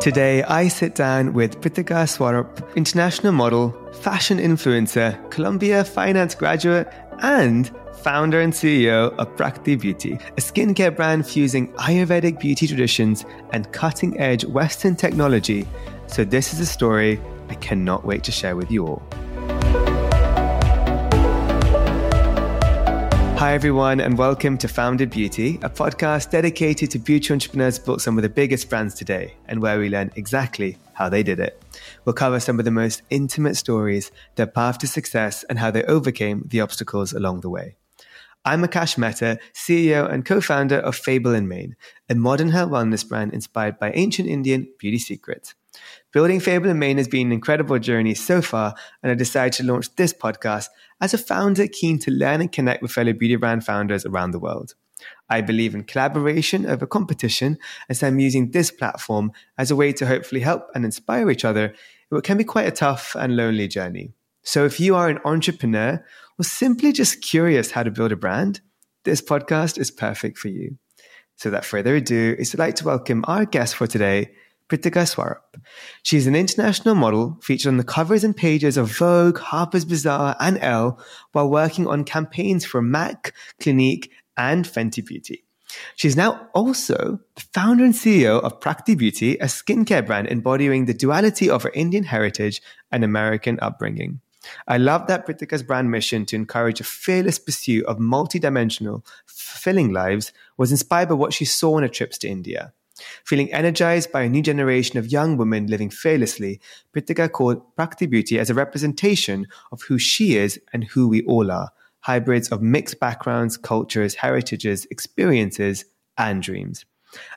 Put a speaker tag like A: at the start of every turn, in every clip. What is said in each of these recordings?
A: Today, I sit down with Pritika Swarup, international model, fashion influencer, Columbia finance graduate, and founder and CEO of Prakti Beauty, a skincare brand fusing Ayurvedic beauty traditions and cutting edge Western technology. So, this is a story I cannot wait to share with you all. Hi, everyone, and welcome to Founded Beauty, a podcast dedicated to beauty entrepreneurs built some of the biggest brands today and where we learn exactly how they did it. We'll cover some of the most intimate stories, their path to success, and how they overcame the obstacles along the way. I'm Akash Mehta, CEO and co founder of Fable & Mane, a modern health wellness brand inspired by ancient Indian beauty secrets. Building Fable & Mane has been an incredible journey so far, and I decided to launch this podcast as a founder keen to learn and connect with fellow beauty brand founders around the world. I believe in collaboration over competition, and so I'm using this platform as a way to hopefully help and inspire each other in what can be quite a tough and lonely journey. So if you are an entrepreneur or simply just curious how to build a brand, this podcast is perfect for you. So without further ado, I'd like to welcome our guest for today, Pritika Swarup. She's an international model featured on the covers and pages of Vogue, Harper's Bazaar, and Elle while working on campaigns for MAC, Clinique, and Fenty Beauty. She's now also the founder and CEO of Prakti Beauty, a skincare brand embodying the duality of her Indian heritage and American upbringing. I love that Pritika's brand mission to encourage a fearless pursuit of multidimensional, fulfilling lives was inspired by what she saw on her trips to India. Feeling energized by a new generation of young women living fearlessly, Pritika called Prakti Beauty as a representation of who she is and who we all are, hybrids of mixed backgrounds, cultures, heritages, experiences, and dreams.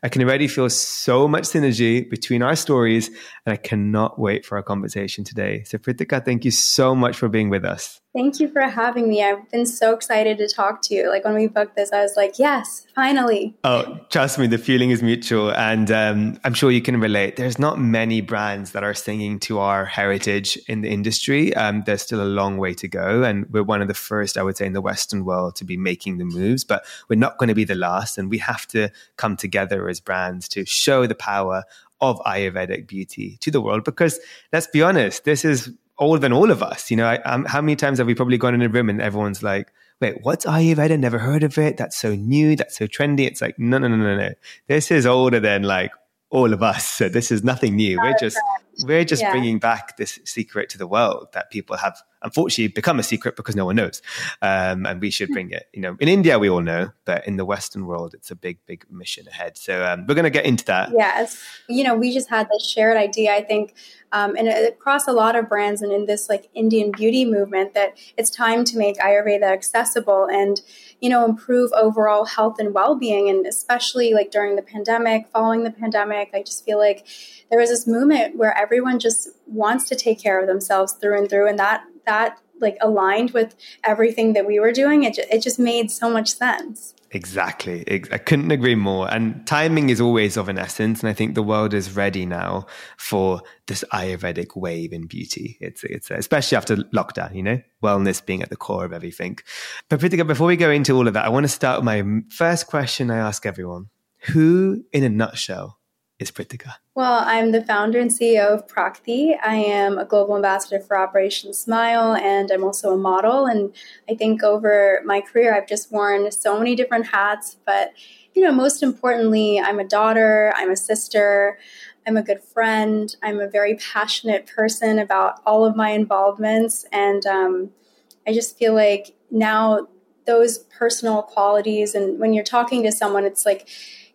A: I can already feel so much synergy between our stories, and I cannot wait for our conversation today. So, Pritika, thank you so much for being with us.
B: Thank you for having me. I've been so excited to talk to you. Like when we booked this, I was like, yes, finally.
A: Oh, trust me, the feeling is mutual. And um, I'm sure you can relate. There's not many brands that are singing to our heritage in the industry. Um, there's still a long way to go. And we're one of the first, I would say, in the Western world to be making the moves, but we're not going to be the last. And we have to come together as brands to show the power of Ayurvedic beauty to the world because let's be honest, this is older than all of us. You know, I, um, how many times have we probably gone in a room and everyone's like, wait, what's Ayurveda? Never heard of it. That's so new. That's so trendy. It's like, no, no, no, no, no. This is older than like all of us. So this is nothing new. We're just, we're just yeah. bringing back this secret to the world that people have unfortunately become a secret because no one knows. Um, and we should bring it. You know, in India, we all know, but in the Western world, it's a big, big mission ahead. So um, we're going to get into that.
B: Yes. You know, we just had this shared idea, I think, um, and across a lot of brands and in this like Indian beauty movement that it's time to make Ayurveda accessible and, you know, improve overall health and well-being. And especially like during the pandemic, following the pandemic, I just feel like there was this movement where everyone just wants to take care of themselves through and through. And that that like aligned with everything that we were doing, it, it just made so much sense.
A: Exactly. I couldn't agree more. And timing is always of an essence. And I think the world is ready now for this Ayurvedic wave in beauty. It's, it's especially after lockdown, you know, wellness being at the core of everything. But Pritika, before we go into all of that, I want to start with my first question I ask everyone. Who, in a nutshell, is Pritika?
B: Well, I'm the founder and CEO of Prakti. I am a global ambassador for Operation Smile, and I'm also a model. And I think over my career, I've just worn so many different hats. But, you know, most importantly, I'm a daughter, I'm a sister, I'm a good friend, I'm a very passionate person about all of my involvements. And um, I just feel like now those personal qualities, and when you're talking to someone, it's like,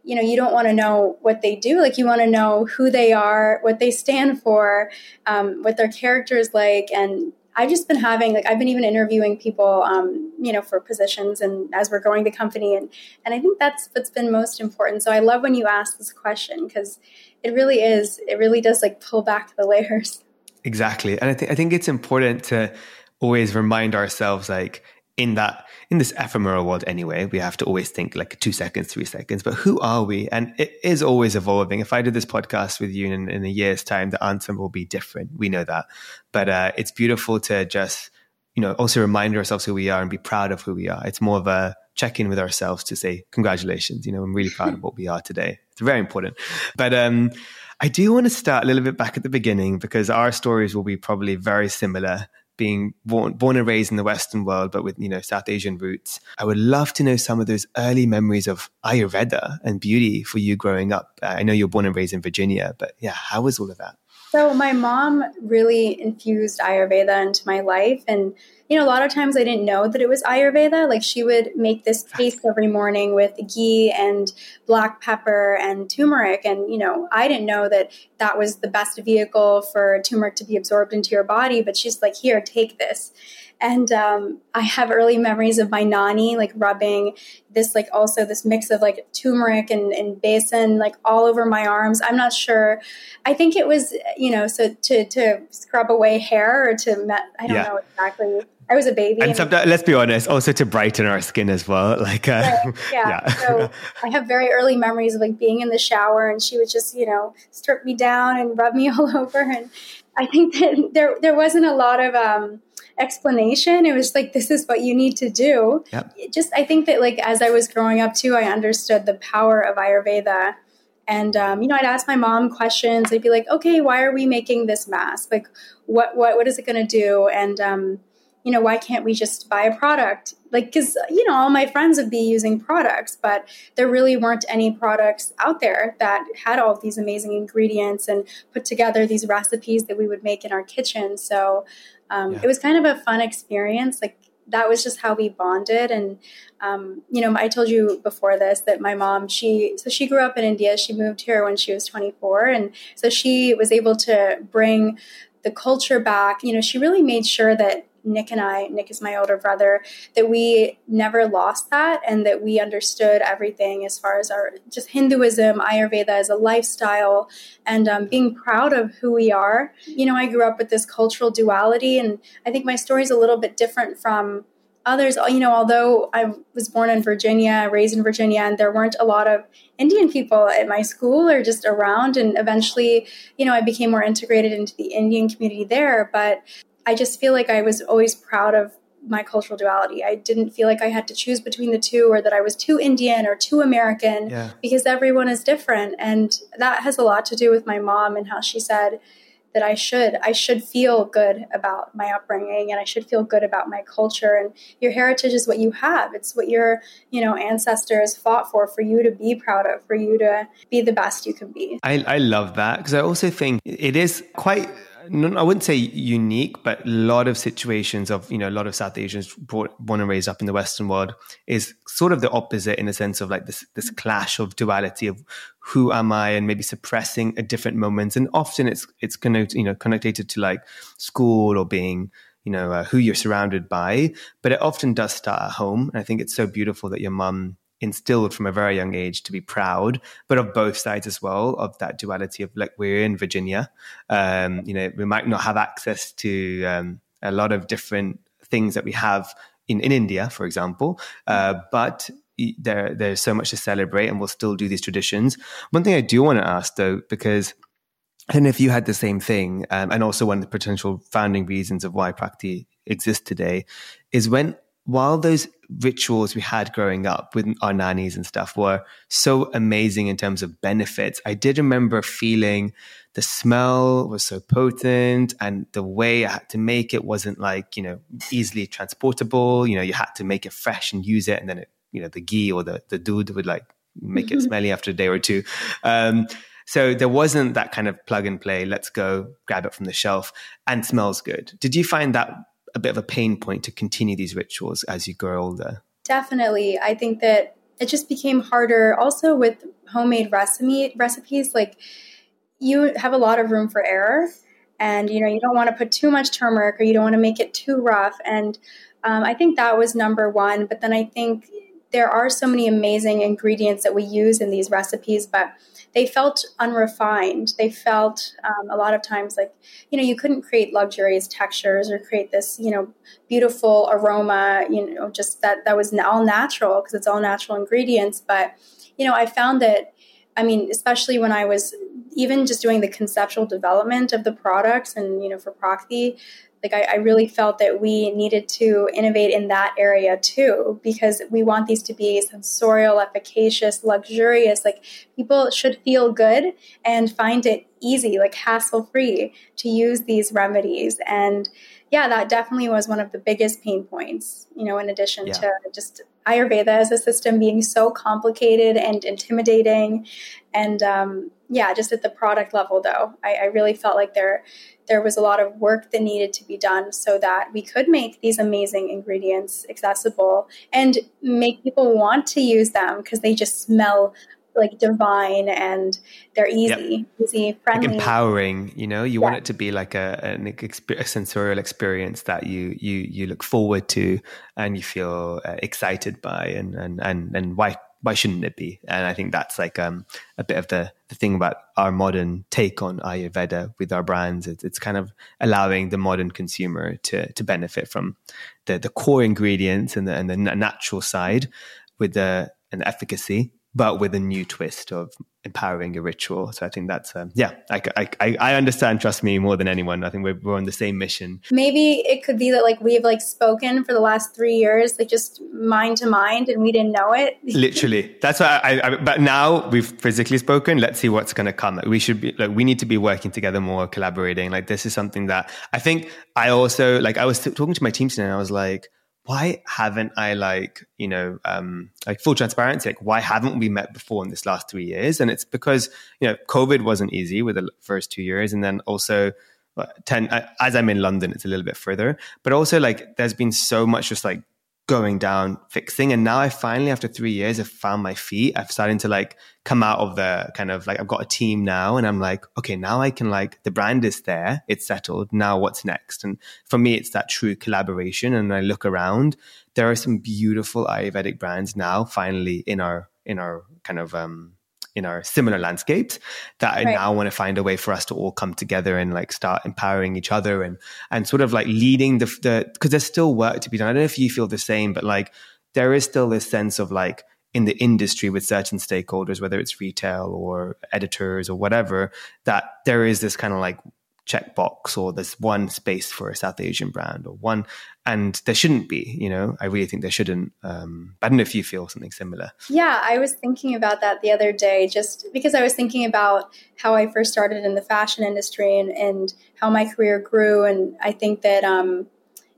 B: you know you don't want to know what they do like you want to know who they are what they stand for um, what their character is like and i've just been having like i've been even interviewing people um, you know for positions and as we're growing the company and and i think that's what's been most important. So i love when you ask this question because it really is it really does like pull back the layers.
A: Exactly and i think i think it's important to always remind ourselves like in that in this ephemeral world anyway we have to always think like two seconds three seconds but who are we? And it is always evolving. If i do this podcast with you in, in a year's time the answer will be different. We know that. But uh, it's beautiful to just you know also remind ourselves who we are and be proud of who we are. It's more of a check in with ourselves to say congratulations you know i'm really proud of what we are today. It's very important. But um I do want to start a little bit back at the beginning because our stories will be probably very similar being born, born and raised in the Western world, but with, you know, South Asian roots. I would love to know some of those early memories of Ayurveda and beauty for you growing up. I know you're born and raised in Virginia, but yeah, how was all of that?
B: So my mom really infused Ayurveda into my life. And, you know, a lot of times I didn't know that it was Ayurveda. Like she would make this paste every morning with ghee and black pepper and turmeric. And, you know, I didn't know that that was the best vehicle for turmeric to be absorbed into your body. But she's like, here, take this. And um, I have early memories of my nani like rubbing this, like also this mix of like turmeric and, and besan, like all over my arms. I'm not sure. I think it was, you know, so to, to scrub away hair or to, met, I don't yeah. know exactly. I was a baby.
A: And, and sometimes, let's be honest, also to brighten our skin as well. Like, uh,
B: yeah. yeah. so I have very early memories of like being in the shower and she would just, you know, strip me down and rub me all over. And I think that there, there wasn't a lot of, um, explanation. It was like, this is what you need to do. Yep. Just, I think that like as I was growing up too, I understood the power of Ayurveda. And um, you know, I'd ask my mom questions. I'd be like, "Okay, why are we making this mask? Like, what what what is it going to do?" And um, you know, why can't we just buy a product? Like, because, you know, all my friends would be using products, but there really weren't any products out there that had all of these amazing ingredients and put together these recipes that we would make in our kitchen. So um, yeah. it was kind of a fun experience. Like, that was just how we bonded and um, you know i told you before this that my mom she so she grew up in india she moved here when she was 24 and so she was able to bring the culture back you know she really made sure that Nick and I, Nick is my older brother, that we never lost that and that we understood everything as far as our just Hinduism, Ayurveda as a lifestyle, and um, being proud of who we are. You know, I grew up with this cultural duality, and I think my story is a little bit different from others you know although i was born in virginia raised in virginia and there weren't a lot of indian people at my school or just around and eventually you know i became more integrated into the indian community there but I just feel like I was always proud of my cultural duality. I didn't feel like I had to choose between the two or that I was too Indian or too American yeah. because everyone is different. And that has a lot to do with my mom and how she said that I should I should feel good about my upbringing and I should feel good about my culture and your heritage is what you have. It's what your, you know, ancestors fought for for you to be proud of, for you to be the best you can be.
A: I, I love that because I also think it is quite I wouldn't say unique, but a lot of situations of, you know, a lot of South Asians brought, born and raised up in the Western world is sort of the opposite in a sense of like this, this clash of duality of who am I and maybe suppressing at different moments. And often it's, it's connected, you know, connected to like school or being, you know, uh, who you're surrounded by, but it often does start at home. And I think it's so beautiful that your mum instilled from a very young age to be proud, but of both sides as well, of that duality of like we're in Virginia. Um, you know, we might not have access to um, a lot of different things that we have in, in India, for example, uh, but there there's so much to celebrate and we'll still do these traditions. One thing I do want to ask though, because know if you had the same thing, um, and also one of the potential founding reasons of why Prakti exists today is when while those rituals we had growing up with our nannies and stuff were so amazing in terms of benefits, I did remember feeling the smell was so potent and the way I had to make it wasn't like, you know, easily transportable. You know, you had to make it fresh and use it. And then it, you know, the ghee or the, the dude would like make it smelly after a day or two. Um, so there wasn't that kind of plug and play, let's go grab it from the shelf and smells good. Did you find that a bit of a pain point to continue these rituals as you grow older?
B: Definitely. I think that it just became harder also with homemade recipe recipes like you have a lot of room for error and you know you don't want to put too much turmeric or you don't want to make it too rough and um, i think that was number one but then i think there are so many amazing ingredients that we use in these recipes but they felt unrefined. They felt um, a lot of times like, you know, you couldn't create luxurious textures or create this, you know, beautiful aroma, you know, just that that was all natural because it's all natural ingredients. But, you know, I found that, I mean, especially when I was even just doing the conceptual development of the products and, you know, for Prakti, like I, I, really felt that we needed to innovate in that area too because we want these to be sensorial efficacious luxurious. Like people should feel good and find it easy like hassle free to use these remedies. And yeah that definitely was one of the biggest pain points you know in addition yeah. to just ayurveda as a system being so complicated and intimidating. And um, yeah just at the product level though I, I really felt like there there was a lot of work that needed to be done so that we could make these amazing ingredients accessible and make people want to use them because they just smell like divine and they're easy, yep. easy, friendly,
A: like empowering. You know, you yeah. want it to be like a, an a sensorial experience that you you you look forward to and you feel uh, excited by, and and and and why why shouldn't it be? And I think that's like um, a bit of the, the thing about our modern take on Ayurveda with our brands. It's, it's kind of allowing the modern consumer to to benefit from the the core ingredients and the and the natural side with the an efficacy but with a new twist of empowering a ritual. So I think that's, um, yeah, I, I, I understand, trust me, more than anyone. I think we're, we're on the same mission.
B: Maybe it could be that like we've like spoken for the last three years, like just mind to mind and we didn't know it.
A: Literally. That's why I, I, but now we've physically spoken. Let's see what's going to come. Like we should be, like, we need to be working together more, collaborating. Like this is something that I think I also, like I was talking to my team today and I was like, why haven't I like, you know, um, like full transparency, like why haven't we met before in this last three years? And it's because, you know, COVID wasn't easy with the first two years. And then also, 10 uh, as i'm in london it's a little bit further but also like there's been so much just like going down fixing. And now i finally after three years have found my feet. I've started to like come out of the kind of like i've got a team now and i'm like okay now i can like the brand is there. It's settled. Now what's next? And for me it's that true collaboration. And i look around there are some beautiful ayurvedic brands now finally in our in our kind of um in our similar landscapes that right. I now want to find a way for us to all come together and like start empowering each other and and sort of like leading the the because there's still work to be done. I don't know if you feel the same, but like there is still this sense of like in the industry with certain stakeholders, whether it's retail or editors or whatever, that there is this kind of like checkbox or there's one space for a South Asian brand or one, and there shouldn't be. You know, I really think there shouldn't. Um, I don't know if you feel something similar.
B: Yeah, I was thinking about that the other day, just because I was thinking about how I first started in the fashion industry and, and how my career grew, and I think that. Um,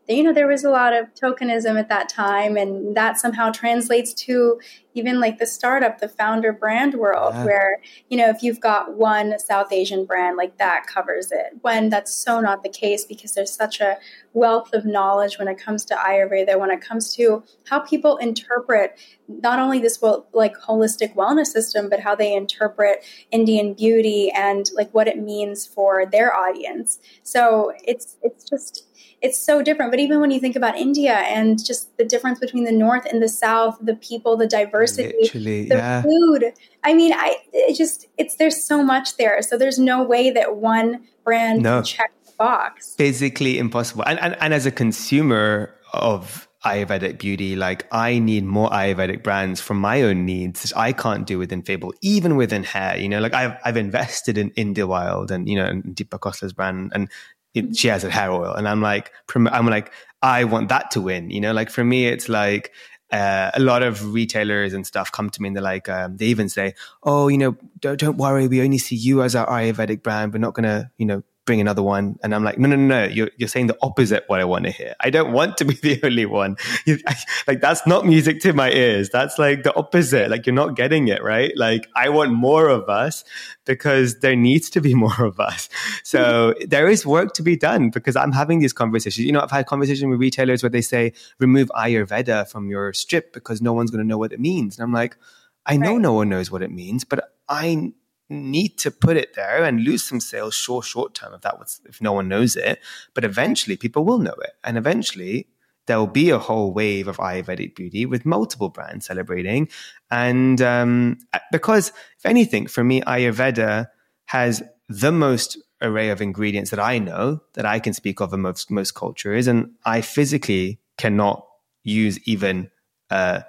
B: you know there was a lot of tokenism at that time and that somehow translates to even like the startup the founder brand world yeah. where you know if you've got one south asian brand like that covers it when that's so not the case because there's such a wealth of knowledge when it comes to ayurveda when it comes to how people interpret not only this well, like holistic wellness system but how they interpret indian beauty and like what it means for their audience so it's it's just it's so different. But even when you think about India and just the difference between the North and the South, the people, the diversity, Literally, the yeah. food. I mean, I it just it's there's so much there. So there's no way that one brand no. can check the box.
A: Physically impossible. And, and and as a consumer of Ayurvedic beauty. Like I need more Ayurvedic brands for my own needs. That I can't do within Fable, even within hair. You know, like I've I've invested in Indē Wild and you know and Deepa Khosla's brand, and it, she has a hair oil, and I'm like, I'm like, I want that to win. You know, like for me, it's like uh, a lot of retailers and stuff come to me and they're like, um, they even say, "Oh, you know, don't, don't worry, we only see you as our Ayurvedic brand. We're not gonna, you know, bring another one. And I'm like, no, no, no, no. You're, you're saying the opposite what I want to hear. I don't want to be the only one. You, I, like, that's not music to my ears. That's like the opposite. Like, you're not getting it, right? Like, I want more of us because there needs to be more of us. So there is work to be done because I'm having these conversations. You know, I've had conversations with retailers where they say, remove Ayurveda from your strip because no one's going to know what it means. And I'm like, I know right. no one knows what it means, but I need to put it there and lose some sales short short term if that was if no one knows it. But eventually people will know it. And eventually there will be a whole wave of ayurvedic beauty with multiple brands celebrating. And um, because if anything for me ayurveda has the most array of ingredients that i know that i can speak of in most, most cultures and i physically cannot use even uh,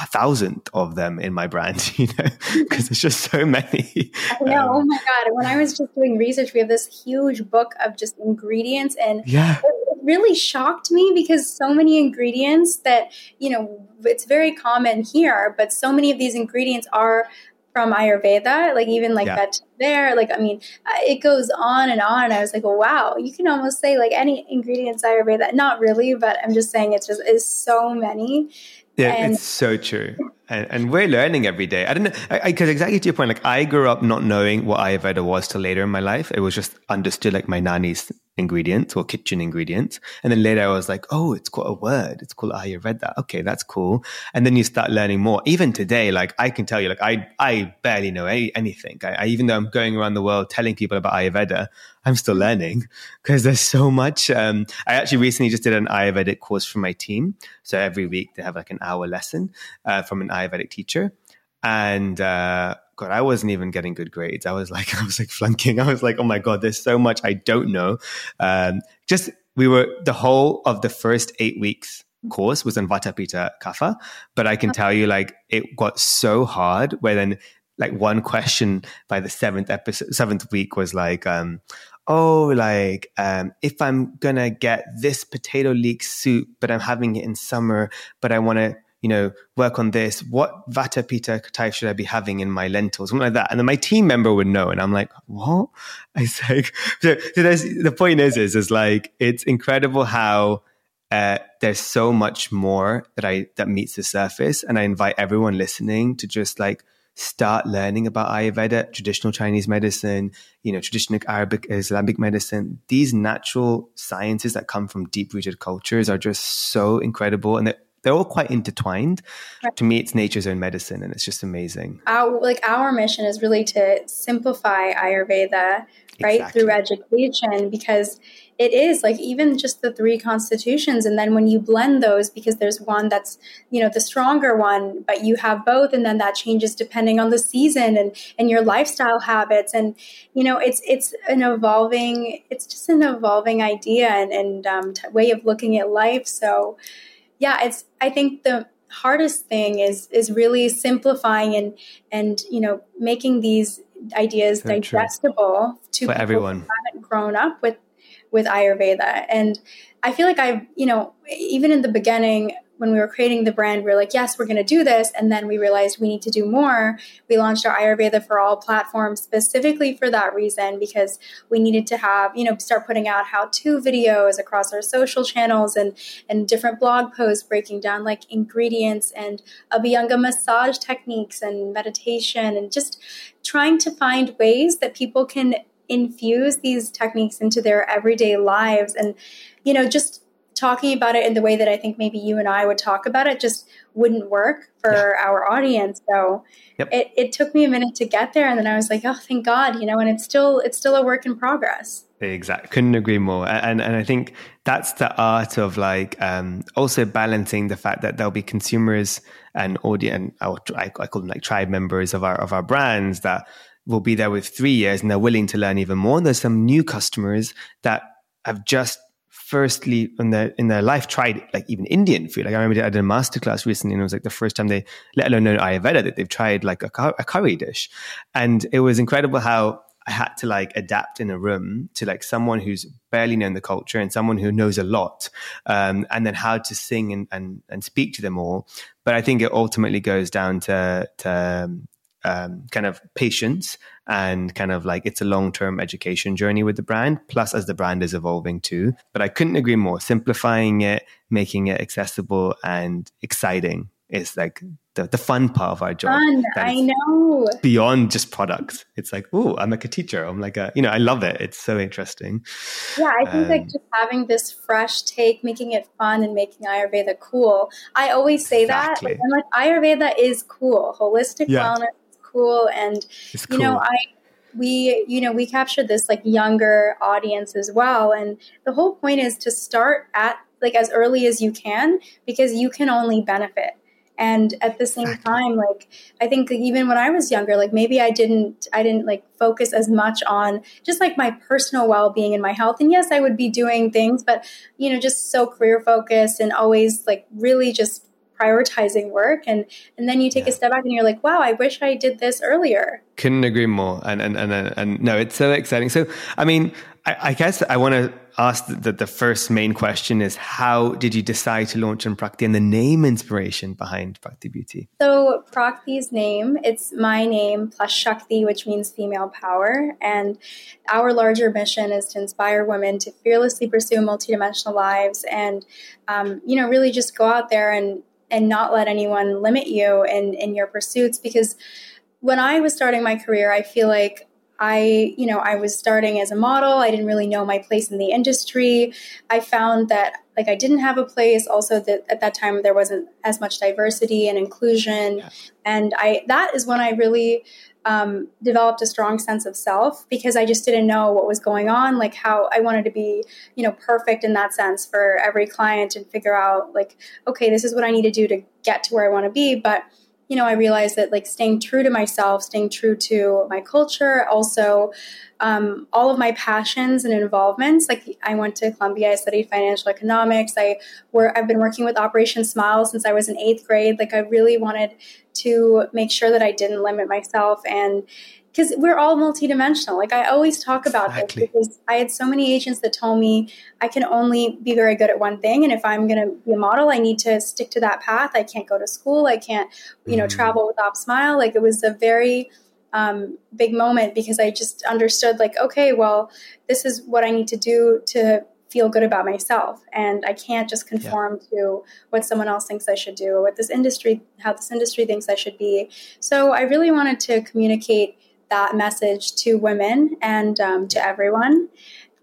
A: a thousand of them in my brand, you know, because there's just so many.
B: I know. Um, oh my God. When I was just doing research, we have this huge book of just ingredients and
A: yeah.
B: It, really shocked me because so many ingredients that, you know, it's very common here, but so many of these ingredients are from Ayurveda, like even like yeah. that there, like I mean, uh, it goes on and on. And I was like, well, wow, you can almost say like any ingredients Ayurveda. Not really, but I'm just saying it's just is so many.
A: Yeah, and- it's so true. And, and, we're learning every day. I don't know, because exactly to your point, like I grew up not knowing what Ayurveda was till later in my life. It was just understood like my nanny's ingredients or kitchen ingredients. And then later I was like, oh, it's called a word. It's called Ayurveda. Okay, that's cool. And then you start learning more. Even today, like I can tell you, like I, I barely know any, anything. I, I, even though I'm going around the world telling people about Ayurveda, I'm still learning because there's so much. Um, I actually recently just did an Ayurvedic course for my team. So every week they have like an hour lesson uh, from an Ayurvedic teacher. And, uh, God, I wasn't even getting good grades. I was like, I was like flunking. I was like, oh my God, there's so much I don't know. Um, just, we were, the whole of the first eight weeks course was on Vata Pitta Kapha. But I can tell you, like, it got so hard where then, like, one question by the seventh episode, seventh week was like, um, oh, like, um, if I'm gonna get this potato leek soup, but I'm having it in summer, but I want to, you know, work on this. What Vata Pitta type should I be having in my lentils? Something like that. And then my team member would know. And I'm like, what? I say, so, so the point is, is, is like, it's incredible how, uh, there's so much more that I, that meets the surface. And I invite everyone listening to just like, start learning about Ayurveda, traditional Chinese medicine, you know, traditional Arabic, Islamic medicine. These natural sciences that come from deep rooted cultures are just so incredible. And they're they're all quite intertwined. Right. To me, it's nature's own medicine, and it's just amazing.
B: Our like our mission is really to simplify Ayurveda, right, exactly. through education, because it is like even just the three constitutions, and then when you blend those, because there's one that's you know the stronger one, but you have both, and then that changes depending on the season and and your lifestyle habits, and you know it's it's an evolving, it's just an evolving idea and and um, t- way of looking at life. So yeah, it's I think the hardest thing is is really simplifying and and you know making these ideas Very digestible true. to
A: For everyone
B: who haven't grown up with with Ayurveda. And I feel like I've, you know, even in the beginning, when we were creating the brand, we were like, yes, we're going to do this. And then we realized we need to do more. We launched our Ayurveda for All platform specifically for that reason, because we needed to have, you know, start putting out how to videos across our social channels and, and different blog posts breaking down like ingredients and Abhyanga massage techniques and meditation and just trying to find ways that people can infuse these techniques into their everyday lives and you know just talking about it in the way that I think maybe you and I would talk about it just wouldn't work for yeah. our audience. So yep. it, it took me a minute to get there and then I was like, oh thank God, you know, and it's still it's still a work in progress.
A: Exactly. Couldn't agree more. And and I think that's the art of like um, also balancing the fact that there'll be consumers and audience I, I call them like tribe members of our of our brands that will be there with three years and they're willing to learn even more. And there's some new customers that have just firstly in their in their life tried like even Indian food. Like I remember I did a masterclass recently, and it was like the first time they, let alone know Ayurveda, that they've tried like a, a curry dish, and it was incredible how I had to like adapt in a room to like someone who's barely known the culture and someone who knows a lot, um, and then how to sing and, and and speak to them all. But I think it ultimately goes down to to um, kind of patience and kind of like it's a long term education journey with the brand, plus as the brand is evolving too. But I couldn't agree more. Simplifying it, making it accessible and exciting is like the, the fun part of our job.
B: Fun, I know.
A: Beyond just products. It's like, oh, I'm like a teacher. I'm like a, you know, I love it. It's so interesting.
B: Yeah, I think um, like just having this fresh take, making it fun and making Ayurveda cool. I always say exactly. that. Like, I'm like, Ayurveda is cool. Holistic yeah. wellness cool. And cool. you know i we you know we captured this like younger audience as well. And the whole point is to start at like as early as you can because you can only benefit. And at the same time like i think even when i was younger like maybe i didn't i didn't like focus as much on just like my personal well-being and my health. And yes i would be doing things but you know just so career focused and always like really just prioritizing work and and then you take yeah. a step back and you're like wow i wish i did this earlier
A: couldn't agree more and and and, and no it's so exciting so i mean i, I guess i want to ask that the first main question is how did you decide to launch on Prakti and the name inspiration behind Prakti Beauty?
B: So Prakti's name, it's my name plus Shakti, which means female power. And our larger mission is to inspire women to fearlessly pursue multidimensional lives and, um, you know, really just go out there and, and not let anyone limit you in, in your pursuits because when I was starting my career, I feel like I, you know, I was starting as a model. I didn't really know my place in the industry. I found that like I didn't have a place. Also, that at that time there wasn't as much diversity and inclusion, yeah. and I that is when I really um, developed a strong sense of self because I just didn't know what was going on, like how I wanted to be, you know, perfect in that sense for every client and figure out like, okay, this is what I need to do to get to where I want to be, but you know, I realized that like staying true to myself, staying true to my culture, also um, all of my passions and involvements. Like I went to Columbia, I studied financial economics. I were I've been working with Operation Smile since I was in eighth grade. Like I really wanted to make sure that I didn't limit myself and because we're all multidimensional. Like I always talk about exactly. this because I had so many agents that told me I can only be very good at one thing, and if I'm going to be a model, I need to stick to that path. I can't go to school. I can't, you know, mm. travel with Op Smile. Like it was a very um, big moment because I just understood, like, okay, well, this is what I need to do to feel good about myself and i can't just conform yeah. to what someone else thinks i should do or what this industry how this industry thinks i should be so i really wanted to communicate that message to women and um, to everyone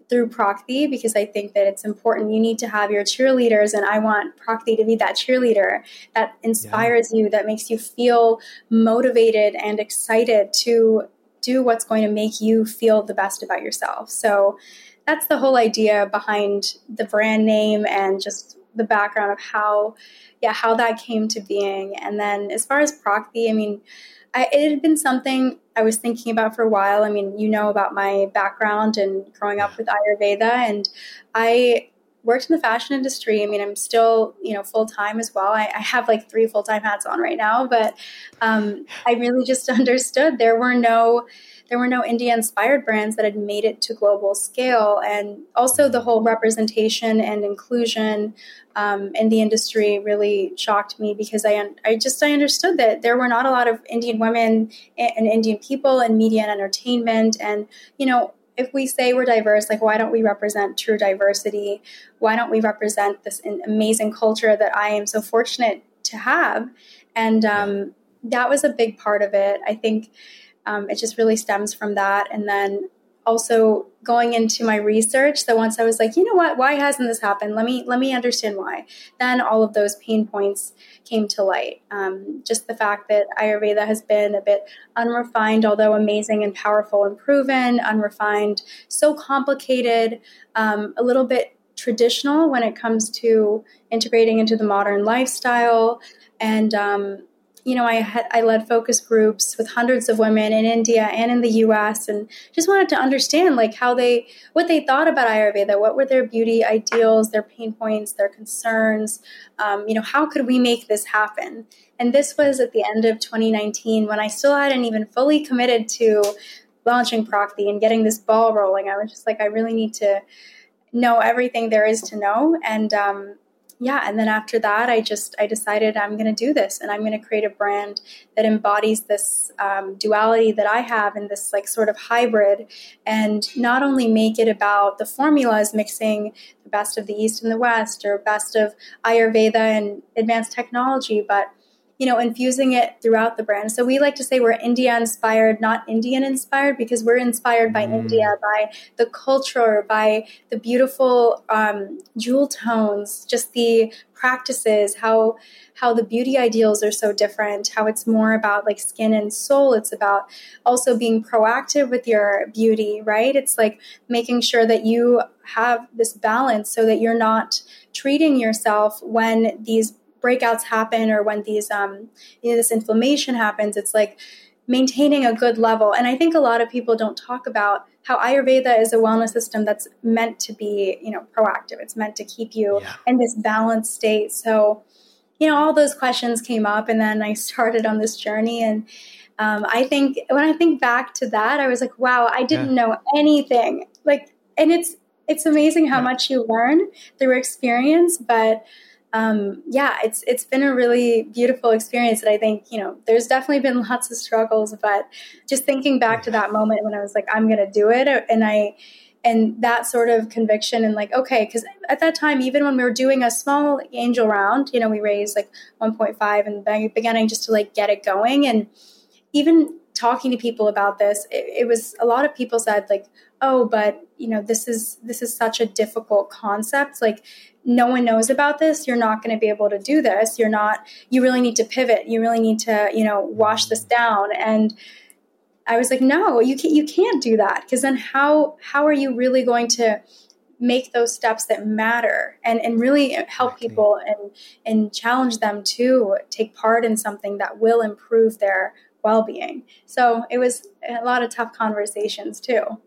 B: through Prakti because I think that it's important. You need to have your cheerleaders, and I want Prakti to be that cheerleader that inspires yeah. you, that makes you feel motivated and excited to do what's going to make you feel the best about yourself. So that's the whole idea behind the brand name and just the background of how, yeah, how that came to being. And then as far as Prakti, I mean, I, it had been something I was thinking about for a while. I mean, you know about my background and growing up with Ayurveda, and I worked in the fashion industry. I mean, I'm still, you know, full time as well. I, I, have like three full time hats on right now, but um, I really just understood there were no there were no India inspired brands that had made it to global scale. And also the whole representation and inclusion um, in the industry really shocked me because I, I just I understood that there were not a lot of Indian women and Indian people in media and entertainment. And, you know, if we say we're diverse, like why don't we represent true diversity? Why don't we represent this amazing culture that I am so fortunate to have? And um, that was a big part of it. I think um, it just really stems from that. And then also going into my research so once i was like you know what why hasn't this happened? Let me let me understand why. Then all of those pain points came to light. Um, just the fact that ayurveda has been a bit unrefined although amazing and powerful and proven unrefined so complicated um, a little bit traditional when it comes to integrating into the modern lifestyle. And um, you know, I had I led focus groups with hundreds of women in India and in the U.S. and just wanted to understand like how they what they thought about Ayurveda, what were their beauty ideals, their pain points, their concerns. Um, you know, how could we make this happen? And this was at the end of 2019 when I still hadn't even fully committed to launching Prakti and getting this ball rolling. I was just like, I really need to know everything there is to know and um, yeah and then after that i just i decided i'm going to do this and i'm going to create a brand that embodies this um, duality that i have in this like sort of hybrid and not only make it about the formulas mixing the best of the east and the west or best of ayurveda and advanced technology but you know, infusing it throughout the brand. So we like to say we're India inspired, not Indian inspired, because we're inspired by mm. India, by the culture, by the beautiful um, jewel tones, just the practices, how how the beauty ideals are so different, how it's more about like skin and soul. It's about also being proactive with your beauty, right? It's like making sure that you have this balance so that you're not treating yourself when these breakouts happen or when these um, you know, this inflammation happens, it's like maintaining a good level. And I think a lot of people don't talk about how Ayurveda is a wellness system that's meant to be, you know, proactive. It's meant to keep you yeah. in this balanced state. So you know, all those questions came up, and then I started on this journey. And um, I think when I think back to that, I was like, wow, I didn't yeah. know anything. Like, and it's it's amazing how yeah. much you learn through experience, but um, yeah, it's it's been a really beautiful experience. And I think you know, there's definitely been lots of struggles, but just thinking back to that moment when I was like, I'm going to do it, and I and that sort of conviction and like okay because at that time even when we were doing a small angel round you know we raised like 1.5 in the beginning just to like get it going and even talking to people about this it, it was a lot of people said like oh but you know this is this is such a difficult concept like no one knows about this you're not going to be able to do this you're not you really need to pivot you really need to you know wash this down. And i was like no you can't you can't do that because then how how are you really going to make those steps that matter and and really help people and and challenge them to take part in something that will improve their well-being? So it was a lot of tough conversations too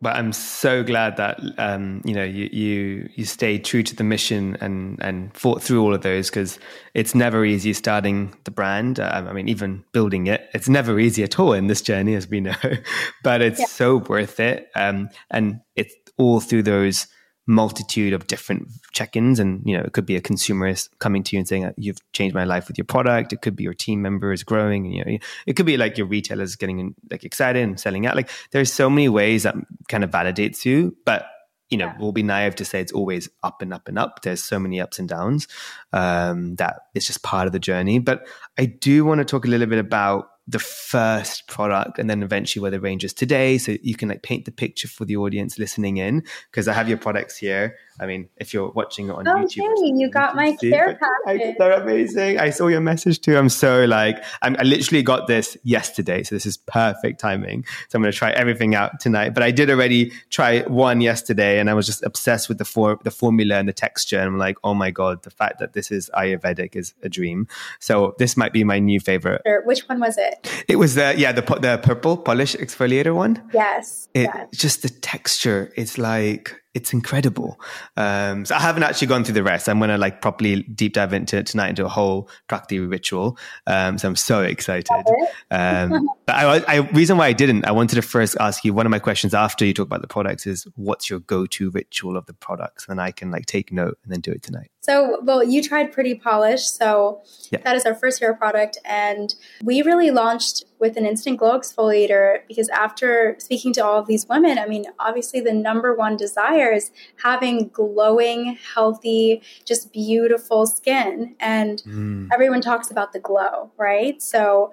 A: but I'm so glad that um, you know you, you you stayed true to the mission and and fought through all of those because it's never easy starting the brand. Uh, I mean, even building it, it's never easy at all in this journey, as we know. but it's yeah. so worth it, um, and it's all through those multitude of different check-ins. And you know it could be a consumerist coming to you and saying you've changed my life with your product. It could be your team member is growing and you know it could be like your retailers getting like excited and selling out. Like there's so many ways that kind of validates you but you know yeah. we'll be naive to say it's always up and up and up. There's so many ups and downs um, that it's just part of the journey. But i do want to talk a little bit about the first product and then eventually where the range is today. So you can like paint the picture for the audience listening in because i have your products here I mean, if you're watching it on
B: oh,
A: YouTube,
B: hey, you got my care
A: package. They're amazing. I saw your message too. I'm so like, I'm, i literally got this yesterday, so this is perfect timing. So I'm going to try everything out tonight. But I did already try one yesterday, and I was just obsessed with the for, the formula and the texture. And I'm like, oh my god, the fact that this is Ayurvedic is a dream. So this might be my new favorite.
B: Which one was it?
A: It was the yeah the the purple polish exfoliator one.
B: Yes.
A: It,
B: yes.
A: Just the texture. It's like it's incredible. Um, so I haven't actually gone through the rest. I'm going to like properly deep dive into tonight into a whole Prakti ritual. Um, so I'm so excited. Um, but I, I, reason why I didn't, I wanted to first ask you one of my questions after you talk about the products is what's your go-to ritual of the products? And I can like take note and then do it tonight.
B: So, well, you tried Pretty Polish. So yeah. that is our first year product. And we really launched with an instant glow exfoliator because after speaking to all of these women, I mean, obviously the number one desire is having glowing, healthy, just beautiful skin. And mm. everyone talks about the glow, right? So,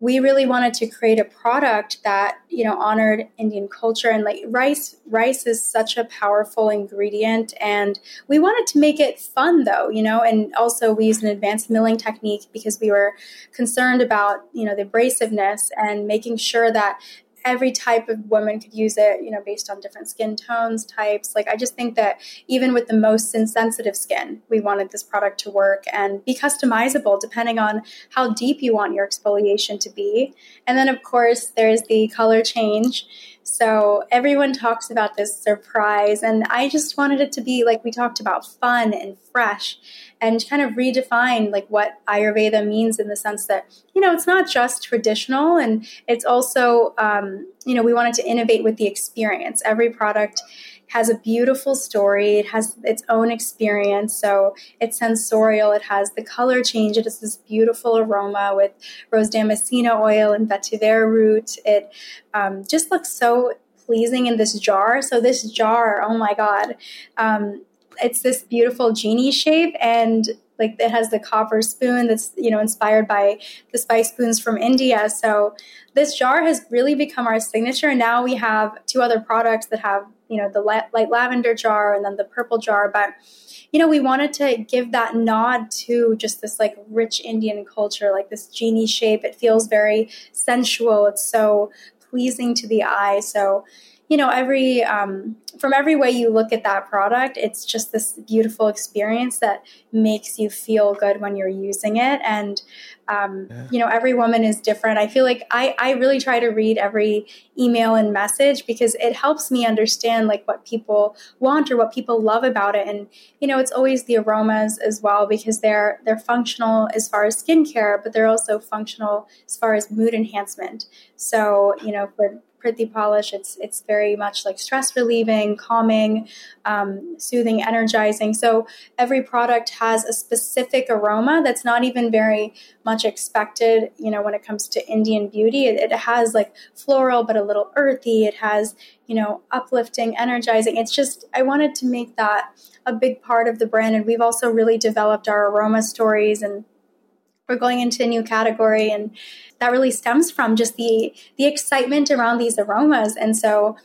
B: we really wanted to create a product that you know honored indian culture. And like rice rice is such a powerful ingredient and we wanted to make it fun though you know? And also we used an advanced milling technique because we were concerned about you know the abrasiveness and making sure that every type of woman could use it, you know, based on different skin tones, types. Like, I just think that even with the most sensitive skin, we wanted this product to work and be customizable depending on how deep you want your exfoliation to be. And then, of course, there's the color change. So everyone talks about this surprise, and I just wanted it to be like we talked about fun and fresh and kind of redefine like what Ayurveda means in the sense that, you know, it's not just traditional and it's also, um, you know, we wanted to innovate with the experience. Every product has a beautiful story. It has its own experience. So it's sensorial. It has the color change. It has this beautiful aroma with rose damascena oil and vetiver root. It um, just looks so pleasing in this jar. So this jar, oh my God, um, it's this beautiful genie shape and like it has the copper spoon that's you know inspired by the spice spoons from India. So this jar has really become our signature. And now we have two other products that have you know the light, light lavender jar and then the purple jar, but you know, we wanted to give that nod to just this like rich Indian culture, like this genie shape. It feels very sensual. It's so pleasing to the eye. So you know, every um, from every way you look at that product, it's just this beautiful experience that makes you feel good when you're using it. And um, yeah. you know, every woman is different. I feel like I I really try to read every email and message because it helps me understand like what people want or what people love about it. And you know, it's always the aromas as well because they're they're functional as far as skincare, but they're also functional as far as mood enhancement. So you know, for Pretty Polish. It's it's very much like stress relieving, calming, um, soothing, energizing. So every product has a specific aroma that's not even very much expected. You know, when it comes to Indian beauty, it, it has like floral but a little earthy. It has you know uplifting, energizing. It's just I wanted to make that a big part of the brand, and we've also really developed our aroma stories and we're going into a new category and that really stems from just the the excitement around these aromas. And so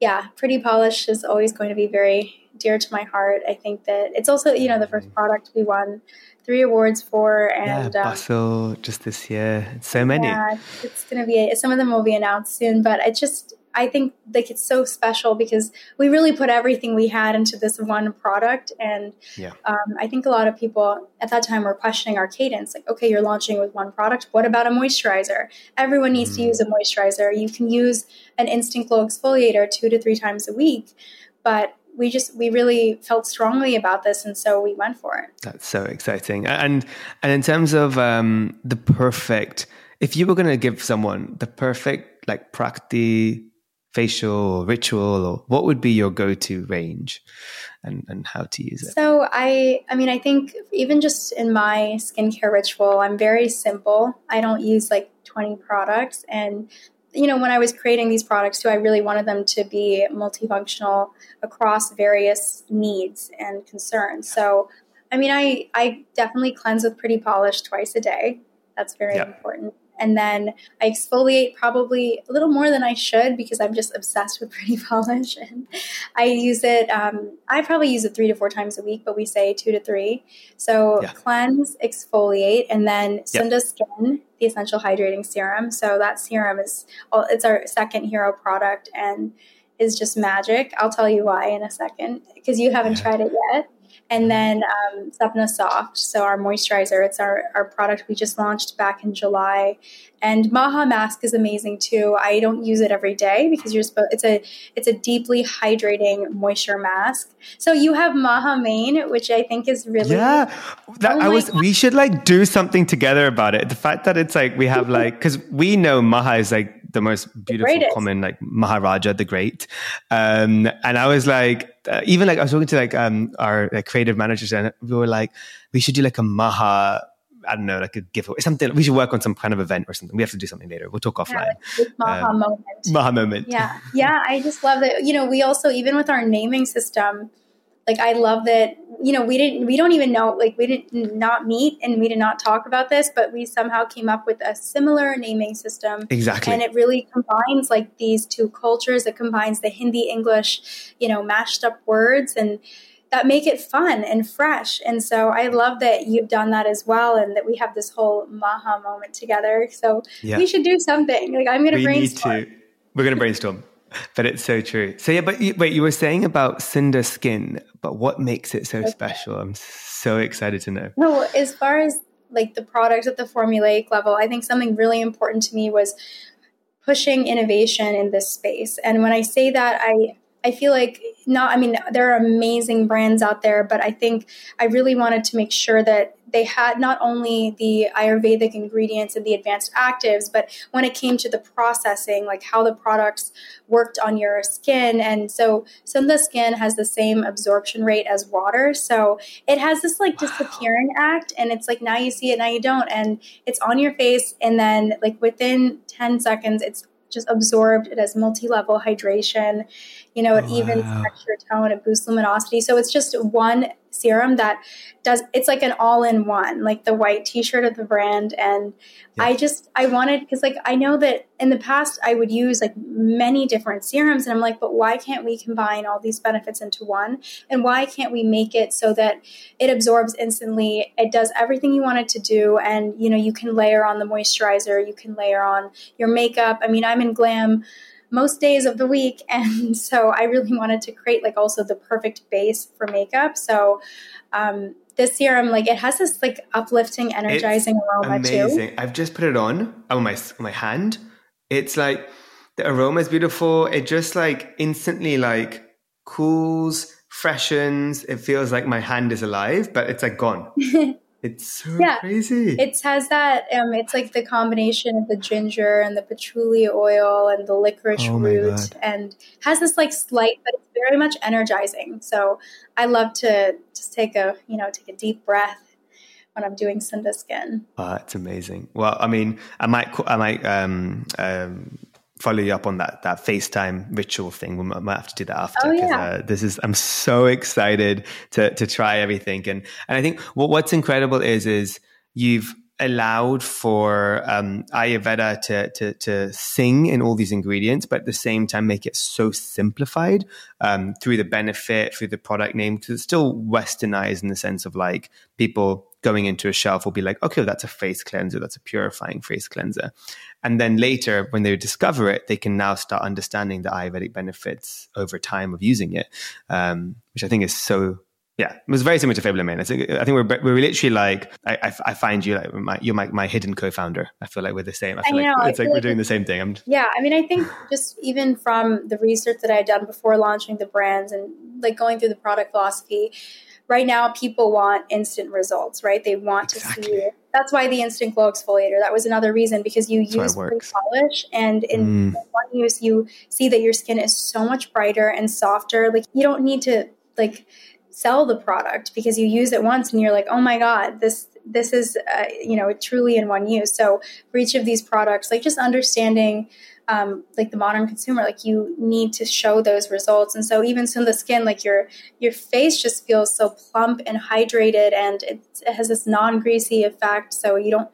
B: yeah pretty Polish is always going to be very dear to my heart. I think that it's also you know the first product we won three awards for and
A: yeah, bustle um, just this year. So many.
B: Yeah it's going to be some of them will be announced soon but it just I think like it's so special because we really put everything we had into this one product, and yeah. um, I think a lot of people at that time were questioning our cadence. Like, okay, you're launching with one product. What about a moisturizer? Everyone needs mm. to use a moisturizer. You can use an instant glow exfoliator two to three times a week, but we just we really felt strongly about this and so we went for it
A: that's so exciting and and in terms of um the perfect if you were going to give someone the perfect like Prakti facial or ritual or what would be your go-to range and, and how to use it?
B: So i i mean i think even just in my skincare ritual i'm very simple. I don't use like 20 products. And you know when i was creating these products too i really wanted them to be multifunctional across various needs and concerns. So i mean i i definitely cleanse with pretty Polish twice a day. That's very yep. important and then I exfoliate probably a little more than I should because I'm just obsessed with pretty Polish. And I use it, um, I probably use it three to four times a week, but we say two to three. So yeah. cleanse, exfoliate, and then Sunda yep. Skin, the essential hydrating serum. So that serum is, it's our second hero product and is just magic. I'll tell you why in a second because you haven't yeah. tried it yet. And then um, Sapna Soft, so our moisturizer, it's our, our product we just launched back in July. And Maha Mask is amazing too. I don't use it every day because you're supposed it's a it's a deeply hydrating moisture mask. So you have Maha Mane, which I think is really
A: Yeah. That, oh I was God. we should like do something together about it. The fact that it's like we have like cuz we know Maha is like the most beautiful the common like Maharaja the Great. Um and I was like uh, even like I was talking to like um our like, creative managers and we were like we should do like a Maha I don't know, like a giveaway, something. We should work on some kind of event or something. We have to do something later. We'll talk offline.
B: Yeah, Maha um, moment.
A: Maha moment.
B: Yeah, yeah. I just love that. You know, we also even with our naming system, like I love that. You know, we didn't, we don't even know, like we didn't not meet and we did not talk about this, but we somehow came up with a similar naming system.
A: Exactly,
B: and it really combines like these two cultures. It combines the Hindi English, you know, mashed up words and that make it fun and fresh. And so I love that you've done that as well and that we have this whole maha moment together. So yeah. we should do something. Like I'm going to brainstorm. To,
A: we're going to brainstorm. But it's so true. So yeah, but you, wait, you were saying about Sunda Skin, but what makes it so okay. special? I'm so excited to know.
B: No, as far as like the product at the formulaic level, I think something really important to me was pushing innovation in this space. And when I say that, I I feel like not, I mean, there are amazing brands out there, but I think I really wanted to make sure that they had not only the Ayurvedic ingredients and the advanced actives, but when it came to the processing, like how the products worked on your skin. And so Sunda Skin has the same absorption rate as water. So it has this like disappearing act. And it's like now you see it, now you don't. And it's on your face. And then like within 10 seconds, it's just absorbed. It has multi-level hydration. You know, it oh, wow. evens texture, tone, it boosts luminosity. So it's just one serum that does it's like an all-in-one like the white t-shirt of the brand. And yeah. i just i wanted because like i know that in the past i would use like many different serums and i'm like but why can't we combine all these benefits into one? And why can't we make it so that it absorbs instantly? It does everything you want it to do. And you know you can layer on the moisturizer you can layer on your makeup. I mean i'm in glam most days of the week. And so I really wanted to create like also the perfect base for makeup. So um, this serum, like it has this like uplifting, energizing it's aroma amazing.
A: too. I've just put it on on my on my hand. It's like the aroma is beautiful. It just like instantly like cools, freshens. It feels like my hand is alive, but it's like gone. It's so yeah. crazy.
B: It has that. Um, it's like the combination of the ginger and the patchouli oil and the licorice oh root, and has this like slight, but it's very much energizing. So I love to just take a you know take a deep breath when I'm doing Sunda Skin.
A: Oh, it's amazing. Well, I mean, I might I might um, um, follow you up on that that FaceTime ritual thing. We might have to do that after.
B: Oh, yeah.
A: Uh, this is I'm so excited to to try everything, and and I think what, what's incredible is is you've allowed for um, Ayurveda to, to to sing in all these ingredients, but at the same time make it so simplified um, through the benefit, through the product name, because it's still westernized in the sense of like people going into a shelf will be like, okay, well, that's a face cleanser, that's a purifying face cleanser. And then later, when they discover it, they can now start understanding the Ayurvedic benefits over time of using it, um, which I think is so. Yeah, it was very similar to Fable & Mane. I think, I think we're, we're literally like, I, I, I find you like, my, you're my, my hidden co founder. I feel like we're the same. I feel I know, like it's like we're doing the same thing. I'm,
B: yeah, I mean, I think just even from the research that I had done before launching the brands and like going through the product philosophy, right now people want instant results, right? They want exactly. to see that's why the instant glow exfoliator. That was another reason because you that's use Pretty Polish and in mm. one use you see that your skin is so much brighter and softer. Like you don't need to like sell the product because you use it once and you're like, oh my god, this this is uh, you know truly in one use. So for each of these products, like just understanding um, like the modern consumer like you need to show those results and so even in the skin like your your face just feels so plump and hydrated and it, it has this non-greasy effect so you don't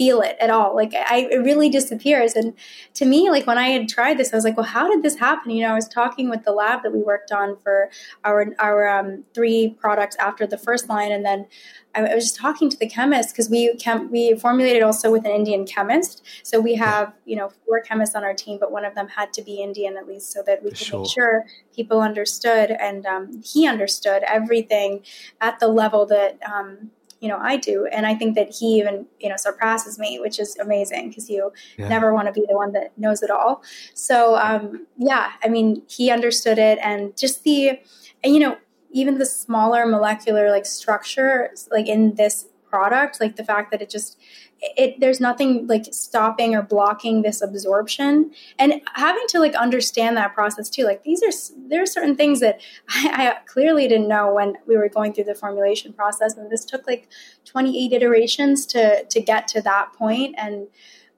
B: feel it at all. Like I, it really disappears. And to me like when i had tried this i was like well how did this happen? You know i was talking with the lab that we worked on for our our um, three products after the first line. And then I was just talking to the chemist because we chem- we formulated also with an Indian chemist. So we have you know four chemists on our team, but one of them had to be Indian at least, so that we could sure. make sure people understood. And um, he understood everything at the level that um, you know I do. And I think that he even you know surpasses me, which is amazing because you yeah. never want to be the one that knows it all. So um, yeah, I mean he understood it, and just the and you know even the smaller molecular like structure like in this product like the fact that it just it there's nothing like stopping or blocking this absorption. And having to like understand that process too like these are there are certain things that I, I clearly didn't know when we were going through the formulation process. And this took like 28 iterations to to get to that point. And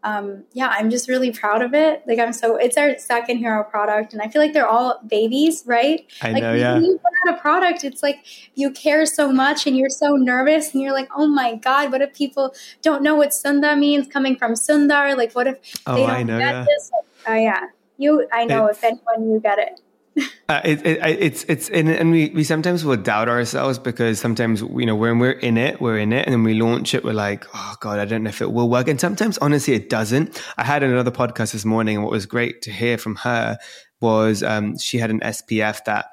B: um, yeah, I'm just really proud of it. Like I'm so it's our second hero product, and I feel like they're all babies, right?
A: I
B: like
A: know, yeah.
B: When you put out a product, it's like you care so much, and you're so nervous, and you're like, oh my god, what if people don't know what Sunda means coming from Sundar? Like, what if
A: oh,
B: they don't
A: I know,
B: get
A: yeah.
B: this? Oh yeah, you. I know it's, if anyone you get it.
A: Uh, it, it, it's it's and, and we, we sometimes will doubt ourselves because sometimes you know when we're in it we're in it and then we launch it we're like oh god I don't know if it will work and sometimes honestly it doesn't. I had another podcast this morning and what was great to hear from her was um, she had an SPF that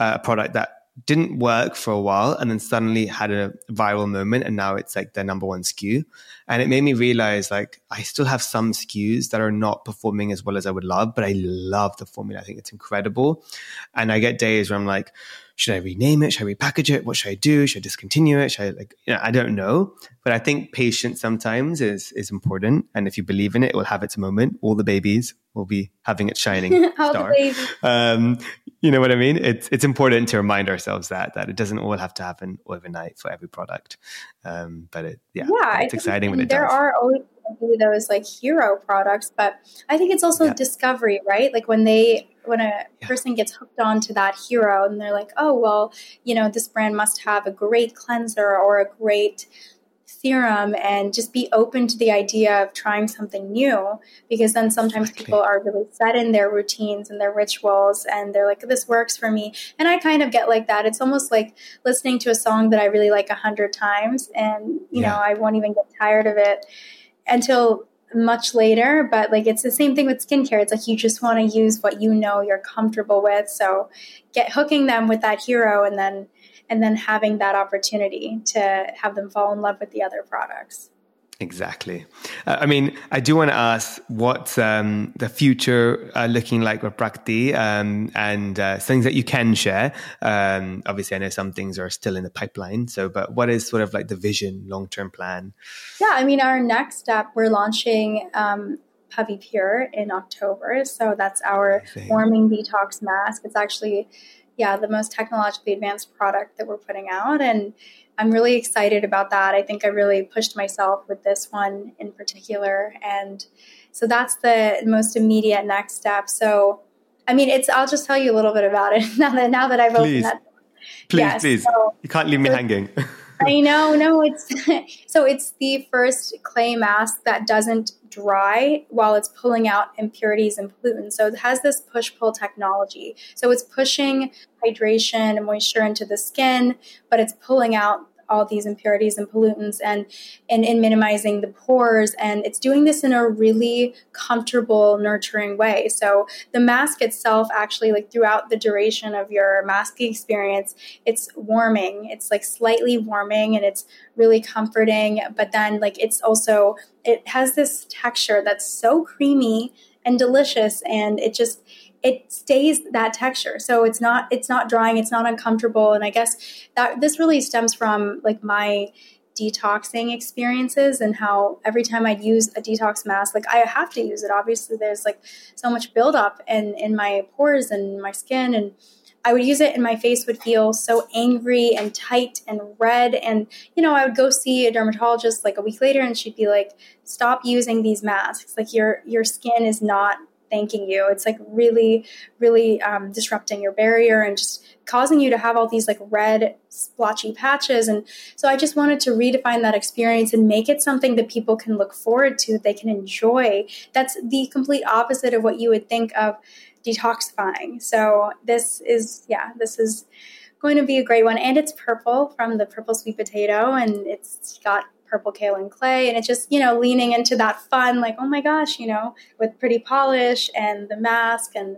A: uh, product that didn't work for a while and then suddenly had a viral moment and now it's like their number one SKU. And it made me realize like I still have some SKUs that are not performing as well as I would love, but I love the formula. I think it's incredible. And I get days where I'm like, should I rename it? Should I repackage it? What should I do? Should I discontinue it? Should I like, you know, I don't know. But I think patience sometimes is, is important. And if you believe in it, it will have its moment. All the babies will be having its shining star. Um, you know what I mean? It's, it's important to remind ourselves that, that it doesn't all have to happen overnight for every product. Um, but it, yeah,
B: yeah
A: it's exciting when it
B: there
A: does.
B: are always those like hero products, but I think it's also yeah. discovery, right? Like when they when a yeah. person gets hooked on to that hero and they're like, oh, well, you know, this brand must have a great cleanser or a great serum and just be open to the idea of trying something new because then sometimes exactly. people are really set in their routines and their rituals and they're like this works for me and i kind of get like that it's almost like listening to a song that i really like a hundred times and you yeah. know i won't even get tired of it until much later, but like it's the same thing with skincare. It's like you just want to use what you know you're comfortable with. So get hooking them with that hero and then and then having that opportunity to have them fall in love with the other products.
A: Exactly. Uh, I mean, I do want to ask what's um, the future uh, looking like with Prakti um, and uh, things that you can share. Um, obviously, I know some things are still in the pipeline. So, but what is sort of like the vision, long term plan?
B: Yeah, I mean, our next step, we're launching um, Puffy Pure in October. So that's our warming detox mask. It's actually, yeah, the most technologically advanced product that we're putting out. And I'm really excited about that. I think I really pushed myself with this one in particular. And so that's the most immediate next step. So, I mean, it's, I'll just tell you a little bit about it now that, now that I've
A: please.
B: opened that.
A: Please, yes, please. So, you can't leave me hanging.
B: I know, no, it's so it's the first clay mask that doesn't dry while it's pulling out impurities and pollutants. So it has this push pull technology. So it's pushing hydration and moisture into the skin, but it's pulling out all these impurities and pollutants and, and in minimizing the pores. And it's doing this in a really comfortable nurturing way. So the mask itself actually like throughout the duration of your masking experience it's warming. It's like slightly warming and it's really comforting but then like it's also it has this texture that's so creamy and delicious and it just it stays that texture so it's not it's not drying it's not uncomfortable and i guess that this really stems from like my detoxing experiences and how every time I'd use a detox mask, like I have to use it. Obviously, there's like so much buildup in in my pores and my skin, and I would use it, and my face would feel so angry and tight and red. And you know, I would go see a dermatologist like a week later, and she'd be like, "Stop using these masks. Like your your skin is not thanking you. It's like really, really um, disrupting your barrier and just causing you to have all these like red splotchy patches. And so I just wanted to redefine that experience and make it something that people can look forward to, that they can enjoy. That's the complete opposite of what you would think of detoxifying. So this is, yeah, this is going to be a great one. And it's purple from the purple sweet potato, and it's got purple kale and clay and it's just you know leaning into that fun like oh my gosh you know with pretty polish and the mask and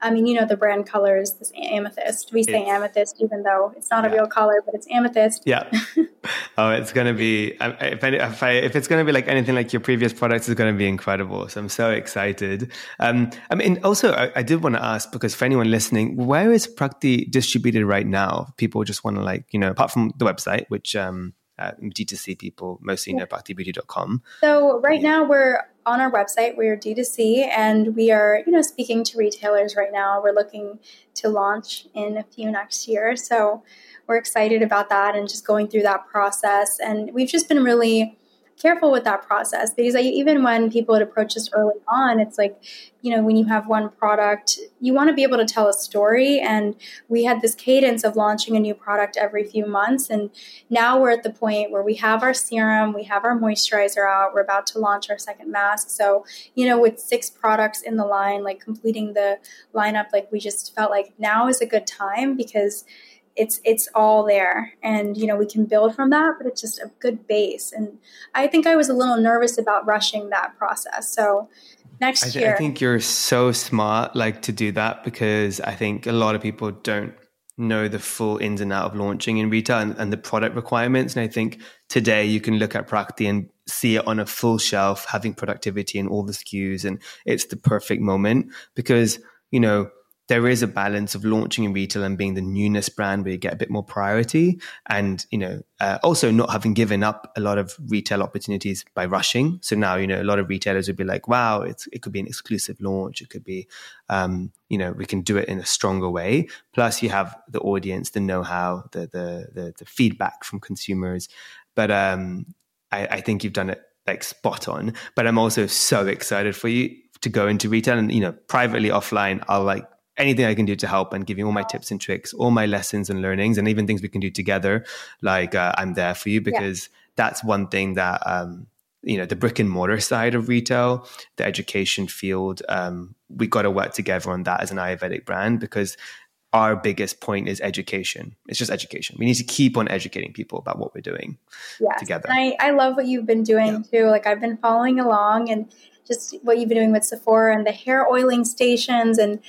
B: I mean, you know, the brand colors, this amethyst. We say it's, amethyst, even though it's not yeah. a real color, but it's amethyst.
A: Yeah. oh, it's going to be, if, I, if, I, if it's going to be like anything like your previous products, it's going to be incredible. So I'm so excited. Um, I mean, also, I, I did want to ask, because for anyone listening, where is Prakti distributed right now? People just want to like, you know, apart from the website, which, um, uh, D2C people mostly know praktibeauty.com.
B: So right yeah. now we're on our website. We're D2C and we are, you know, speaking to retailers right now. We're looking to launch in a few next year. So we're excited about that and just going through that process. And we've just been really careful with that process because I, even when people had approached us early on, it's like, you know, when you have one product, you want to be able to tell a story. And we had this cadence of launching a new product every few months. And now we're at the point where we have our serum, we have our moisturizer out, we're about to launch our second mask. So, you know, with six products in the line, like completing the lineup, like we just felt like now is a good time because it's it's all there. And you know we can build from that but it's just a good base. And i think i was a little nervous about rushing that process. So next
A: I
B: th- year
A: i think you're so smart like to do that because i think a lot of people don't know the full ins and out of launching in retail and, and the product requirements. And i think today you can look at Prakti and see it on a full shelf having productivity and all the skus and it's the perfect moment because you know there is a balance of launching in retail and being the newness brand where you get a bit more priority and you know uh, also not having given up a lot of retail opportunities by rushing. So now you know a lot of retailers would be like wow it could be an exclusive launch. It could be um, you know we can do it in a stronger way. Plus you have the audience the know-how the the the, the feedback from consumers. But um, I, I think you've done it like spot on. But i'm also so excited for you to go into retail and you know privately offline i'll like anything I can do to help and give you all my tips and tricks, all my lessons and learnings, and even things we can do together. Like uh, I'm there for you because yeah. that's one thing that um, you know the brick and mortar side of retail, the education field. Um, we got to work together on that as an Ayurvedic brand because our biggest point is education. It's just education. We need to keep on educating people about what we're doing yes. together.
B: And I, I love what you've been doing yeah. too. Like I've been following along and just what you've been doing with Sephora and the hair oiling stations and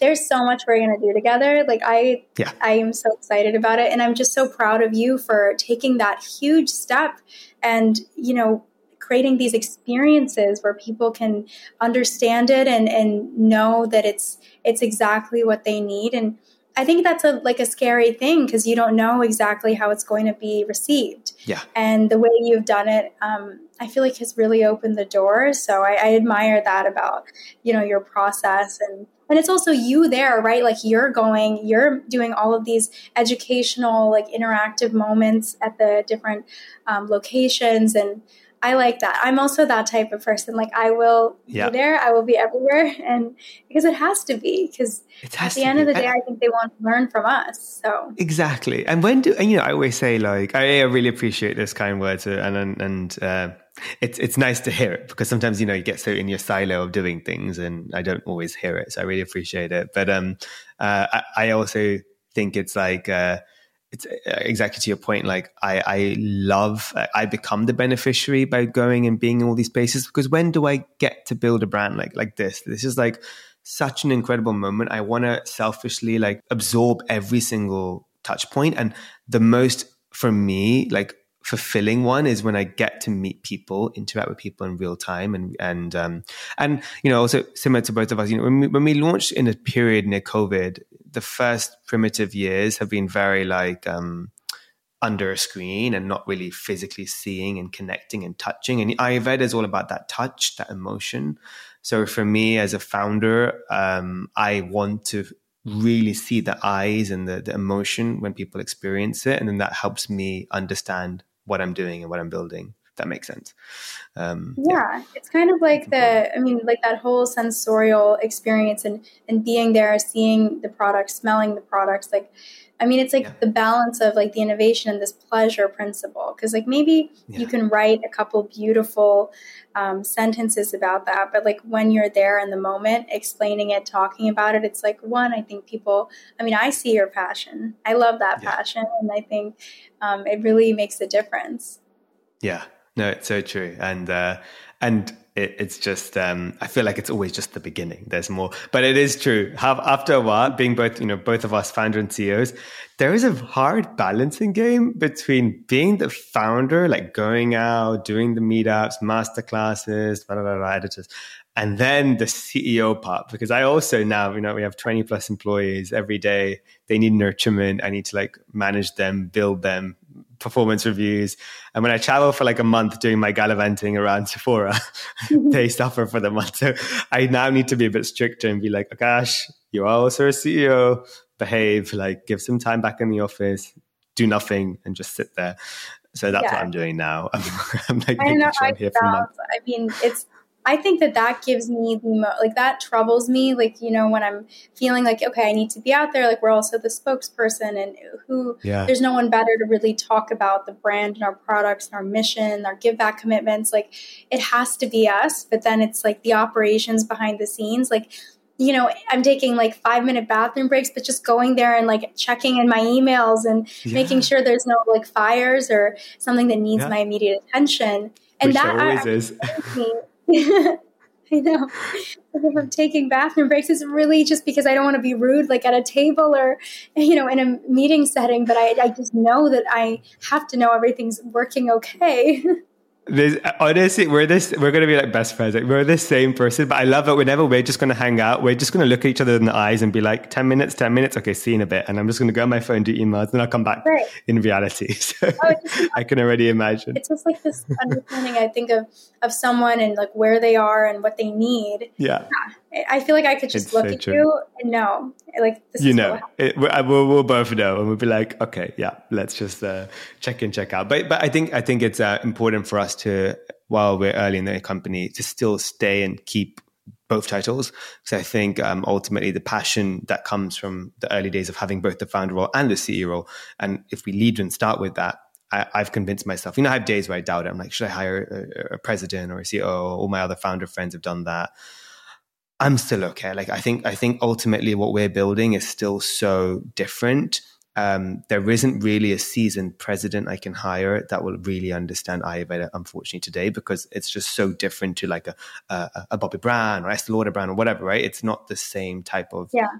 B: there's so much we're going to do together. Like I yeah. I am so excited about it and I'm just so proud of you for taking that huge step and you know creating these experiences where people can understand it and and know that it's it's exactly what they need and I think that's a like a scary thing because you don't know exactly how it's going to be received.
A: Yeah.
B: And the way you've done it, um, I feel like has really opened the doors. So I, I admire that about you know your process and and it's also you there right like you're going you're doing all of these educational like interactive moments at the different um, locations and I like that. I'm also that type of person. Like I will yeah. be there, I will be everywhere, and because it has to be. Because at the end be. of the day, I, I think they want to learn from us. So
A: exactly. And when do and you know? I always say like I, I really appreciate this kind words, uh, and and, and uh, it's it's nice to hear it because sometimes you know you get so in your silo of doing things, and I don't always hear it. So I really appreciate it. But um, uh, I, I also think it's like. Uh, it's uh, exactly to your point. Like I, I love, I become the beneficiary by going and being in all these places because when do I get to build a brand like like this? This is like such an incredible moment. I want to selfishly like absorb every single touch point, and the most for me, like fulfilling one is when I get to meet people, interact with people in real time, and and um, and you know also similar to both of us. You know, when we, when we launched in a period near COVID, the first primitive years have been very like um, under a screen and not really physically seeing and connecting and touching. And Ayurveda is all about that touch, that emotion. So for me as a founder, um, I want to really see the eyes and the, the emotion when people experience it. And then that helps me understand what I'm doing and what I'm building that makes sense.
B: Um, yeah, yeah, it's kind of like the, I mean, like that whole sensorial experience and and being there, seeing the product, smelling the products. Like, I mean, it's like yeah. the balance of like the innovation and this pleasure principle. Because like maybe yeah. you can write a couple beautiful um, sentences about that, but like when you're there in the moment, explaining it, talking about it, it's like one. I think people. I mean, I see your passion. I love that passion, and I think um, it really makes a difference.
A: Yeah, no, it's so true, and uh, and it, it's just um, I feel like it's always just the beginning. There's more, but it is true. Have after a while, being both you know both of us founder and CEOs, there is a hard balancing game between being the founder, like going out, doing the meetups, master classes, blah, blah, blah, editors, and then the CEO part. Because I also now you know we have 20 plus employees every day. They need nurturement. I need to like manage them, build them, performance reviews. And when I travel for like a month doing my gallivanting around Sephora, they suffer for the month. So I now need to be a bit stricter and be like, oh gosh, you're also a CEO, behave, like give some time back in the office, do nothing and just sit there. So that's yeah. what I'm doing now. I'm, I'm like
B: I know, sure I'm here for months. I mean, it's I think that that gives me the mo- like that troubles me. Like you know when I'm feeling like okay, I need to be out there. Like we're also the spokesperson, and who yeah. there's no one better to really talk about the brand and our products and our mission, our give back commitments. Like it has to be us. But then it's like the operations behind the scenes. Like you know, I'm taking like five minute bathroom breaks, but just going there and like checking in my emails and yeah. making sure there's no like fires or something that needs yeah. my immediate attention. And
A: Which
B: that
A: always I, is.
B: I know. If I'm taking bathroom breaks, it's really just because I don't want to be rude, like at a table or, you know, in a meeting setting. But I, I just know that I have to know everything's working okay.
A: This, honestly, we're this. We're gonna be like best friends. Like, we're the same person, but I love it. Whenever we're just gonna hang out, we're just gonna look at each other in the eyes and be like, ten minutes, ten minutes. Okay, see you in a bit. And I'm just gonna go on my phone, do emails, and I'll come back right. in reality. So oh, I can already imagine.
B: It's just like this understanding. I think of of someone and like where they are and what they need.
A: Yeah.
B: yeah. I feel like I could just it's look so at true. you and know, like
A: you know, it, we'll, we'll, both know, and we'll be like, okay, yeah, let's just uh, check in, check out. But but I think I think it's uh, important for us to, while we're early in the company, to still stay and keep both titles because I think um, ultimately the passion that comes from the early days of having both the founder role and the CEO role, and if we lead and start with that, I, have convinced myself. You know, I have days where I doubt it. I'm like, should I hire a, a president or a CEO? All my other founder friends have done that. I'm still okay. Like I think I think ultimately what we're building is still so different. Um, there isn't really a seasoned president I can hire that will really understand Ayurveda, unfortunately, today because it's just so different to like a, a, a Bobbi Brown or Estee Lauder Brown or whatever, right? It's not the same type of
B: yeah.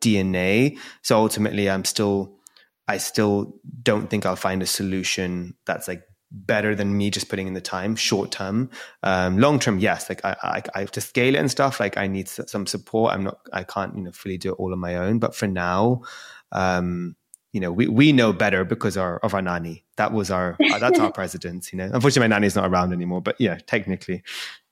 A: DNA. So ultimately, I'm still, I still don't think I'll find a solution that's like better than me just putting in the time short term. Um, long term yes like I, I, I have to scale it and stuff like i need some support. I'm not i can't you know fully do it all on my own but for now um, you know we, we know better because our, of our nanny. That was our uh, that's our president you know? Unfortunately my nanny's not around anymore but yeah technically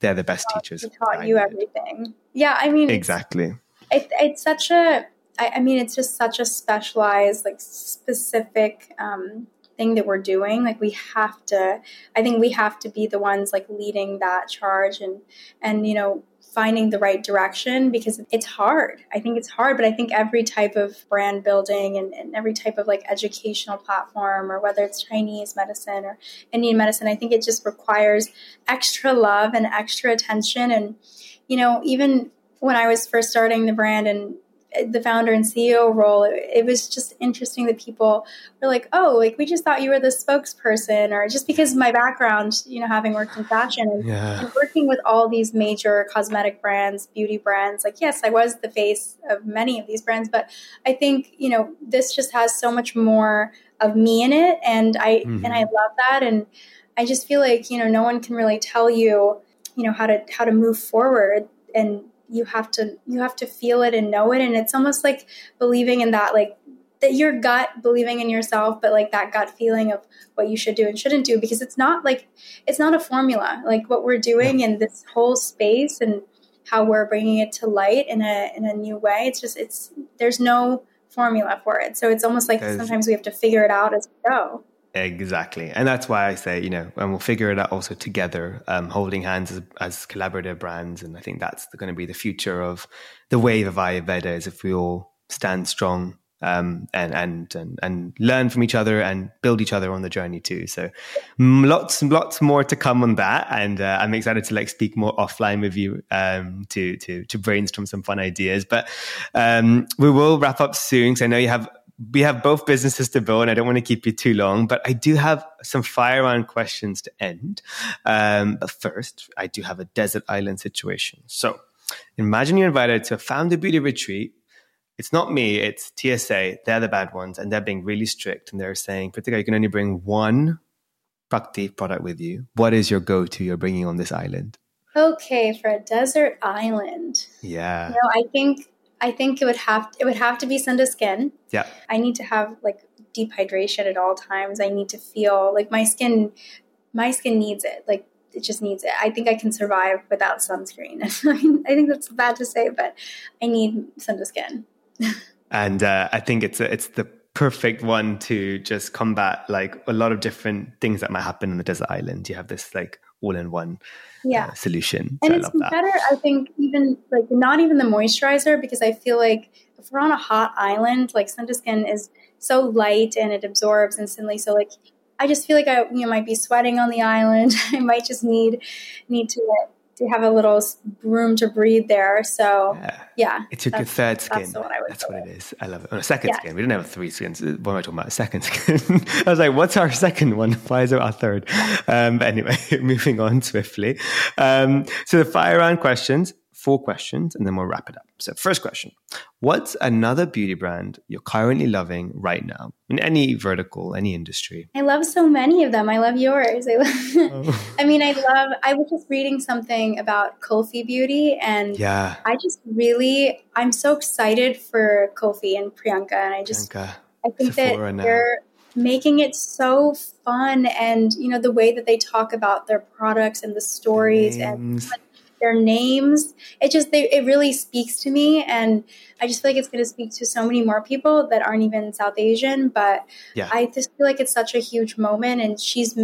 A: they're the best teachers
B: taught you everything. Yeah i mean
A: exactly.
B: it, it's such a I, I mean it's just such a specialized like specific um, thing that we're doing like we have to i think we have to be the ones like leading that charge and and you know finding the right direction because it's hard. I think it's hard but i think every type of brand building and, and every type of like educational platform or whether it's chinese medicine or indian medicine i think it just requires extra love and extra attention. And you know even when i was first starting the brand and the founder and CEO role, it, it, was just interesting that people were like, "Oh, like we just thought you were the spokesperson," or just because my background, you know, having worked in fashion and,
A: yeah.
B: and, working with all these major cosmetic brands, beauty brands. Like, yes, I was the face of many of these brands, but I think you know this just has so much more of me in it, and I mm-hmm. and I love that, and I just feel like you know no one can really tell you, you know, how to how to move forward and you have to you have to feel it and know it. And it's almost like believing in that like that your gut believing in yourself but like that gut feeling of what you should do and shouldn't do because it's not like it's not a formula. Like what we're doing in this whole space and how we're bringing it to light in a in a new way it's just it's there's no formula for it. So it's almost like sometimes we have to figure it out as we go
A: Exactly. And that's why I say, you know, and we'll figure it out also together, um, holding hands as, as collaborative brands. And I think that's going to be the future of the wave of Ayurveda is if we all stand strong um, and, and, and, and learn from each other and build each other on the journey too. So lots, lots more to come on that. And uh, I'm excited to like speak more offline with you um, to, to, to brainstorm some fun ideas. But um, we will wrap up soon. So I know you have we have both businesses to build, and I don't want to keep you too long, but I do have some fire round questions to end. Um, but first, I do have a desert island situation. So imagine you're invited to a founder beauty retreat. It's not me, it's TSA. They're the bad ones, and they're being really strict. And they're saying, particularly, you can only bring one Prakti product with you. What is your go to you're bringing on this island?
B: Okay, for a desert island.
A: Yeah.
B: You know, I think I think it would have it would have to be Sunda Skin.
A: Yeah.
B: I need to have like deep hydration at all times. I need to feel like my skin my skin needs it. Like it just needs it. I think I can survive without sunscreen. I think that's bad to say, but I need Sunda Skin.
A: and uh, I think it's a, it's the perfect one to just combat like a lot of different things that might happen on the desert island. You have this like all in one yeah. Uh, solution.
B: So and it's better, I think, even like not even the moisturizer because I feel like if we're on a hot island, like Skin is so light and it absorbs instantly. So like I just feel like I you know might be sweating on the island. I might just need need to to have a little room to breathe there. So yeah, yeah
A: it's your third skin. That's, what, that's what it is. I love it. Oh, a second yeah. skin. We didn't have three skins. What am I talking about? A Second skin. I was like, what's our second one? Why is it our third? Um, but anyway, moving on swiftly. Um, so the fire round questions four questions and then we'll wrap it up. So, first question What's another beauty brand you're currently loving right now in any vertical, any industry?
B: I love so many of them. I love yours. I, love, oh. I mean, I love, I was just reading something about Kulfi Beauty and
A: yeah.
B: I just really, I'm so excited for Kulfi and Priyanka. And I just, Priyanka. I think Sephora that they're, making it so fun and you know the way that they talk about their products and the stories and their names. It just they, it really speaks to me, and I just feel like it's going to speak to so many more people that aren't even South Asian. But
A: yeah.
B: I just feel like it's such a huge moment, and she's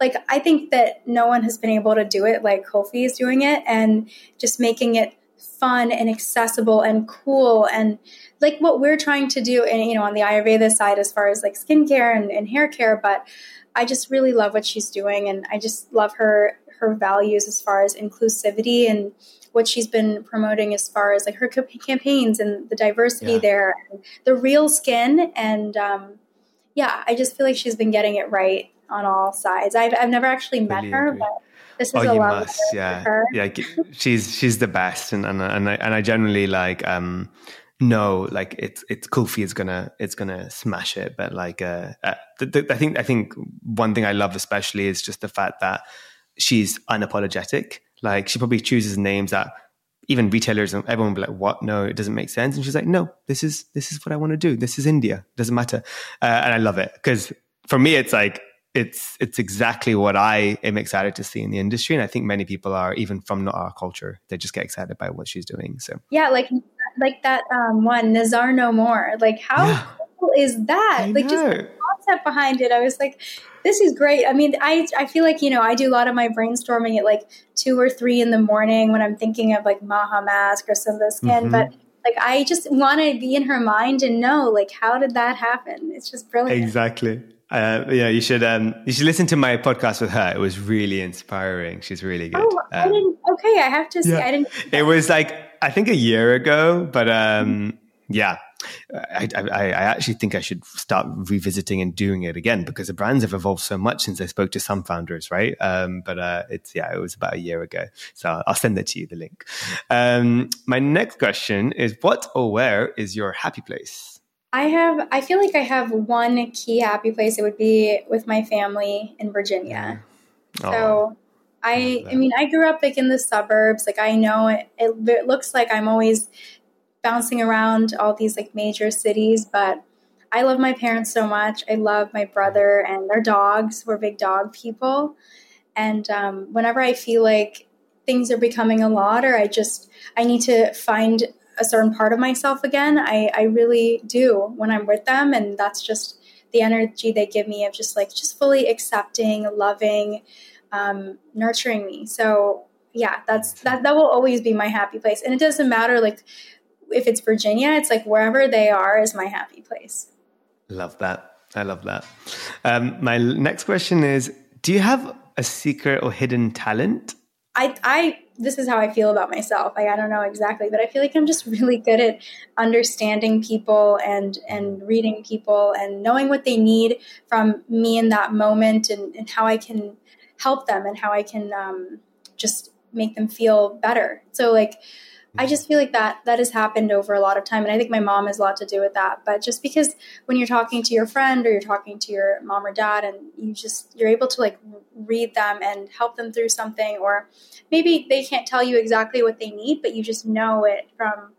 B: like I think that no one has been able to do it like Kulfi is doing it, and just making it fun and accessible and cool and like what we're trying to do and you know on the ayurveda side as far as like skincare and, and hair care but i just really love what she's doing and i just love her her values as far as inclusivity and what she's been promoting as far as like her campaigns and the diversity yeah. there, the real skin, and um, yeah, I just feel like she's been getting it right on all sides. I've I've never actually met really her, agree. but this is oh, a you must,
A: yeah, yeah. She's she's the best, and and and I, and I generally like um know like it's it's Kulfi is gonna it's gonna smash it, but like uh, uh the, the, I think I think one thing I love especially is just the fact that she's unapologetic. Like she probably chooses names that even retailers and everyone will be like, "What? No, it doesn't make sense." And she's like, "No, this is this is what I want to do. This is India. Doesn't matter." Uh, and I love it because for me, it's like it's it's exactly what I am excited to see in the industry, and I think many people are, even from not our culture, they just get excited by what she's doing. So
B: yeah, like like that um, one Nazar No More. Like how yeah. Cool is that? I like know. just the concept behind it. I was like, this is great. I mean, I I feel like you know I do a lot of my brainstorming at like two or three in the morning when I'm thinking of like Maha mask or Sunda skin, mm-hmm. but like I just want to be in her mind and know like how did that happen? It's just brilliant.
A: Exactly. Uh, yeah, you should um, you should listen to my podcast with her. It was really inspiring. She's really good.
B: Oh, I um, didn't. Okay, I have to. See, yeah. I didn't.
A: It was like I think a year ago, but um, yeah, I, I, I, actually think I should start revisiting and doing it again because the brands have evolved so much since I spoke to some founders, right? Um, but uh, it's yeah, it was about a year ago, so I'll send that to you the link. Um, my next question is: What or where is your happy place?
B: I have, I feel like I have one key happy place. It would be with my family in Virginia. Oh, so I, I mean, I grew up like in the suburbs. Like I know it, it, it looks like I'm always bouncing around all these like major cities, but I love my parents so much. I love my brother and their dogs. We're big dog people. And um, whenever I feel like things are becoming a lot, or I just, I need to find a certain part of myself again. I, I really do when I'm with them. And that's just the energy they give me of just like, just fully accepting, loving, um, nurturing me. So yeah, that's, that, that will always be my happy place. And it doesn't matter like if it's Virginia, it's like wherever they are is my happy place.
A: Love that. I love that. Um, my next question is, do you have a secret or hidden talent?
B: I, I this is how I feel about myself. Like, I don't know exactly, but I feel like I'm just really good at understanding people and and reading people and knowing what they need from me in that moment and, and how I can help them and how I can um, just make them feel better. So like I just feel like that that has happened over a lot of time, and I think my mom has a lot to do with that. But just because when you're talking to your friend or you're talking to your mom or dad, and you just you're able to like read them and help them through something, or maybe they can't tell you exactly what they need, but you just know it from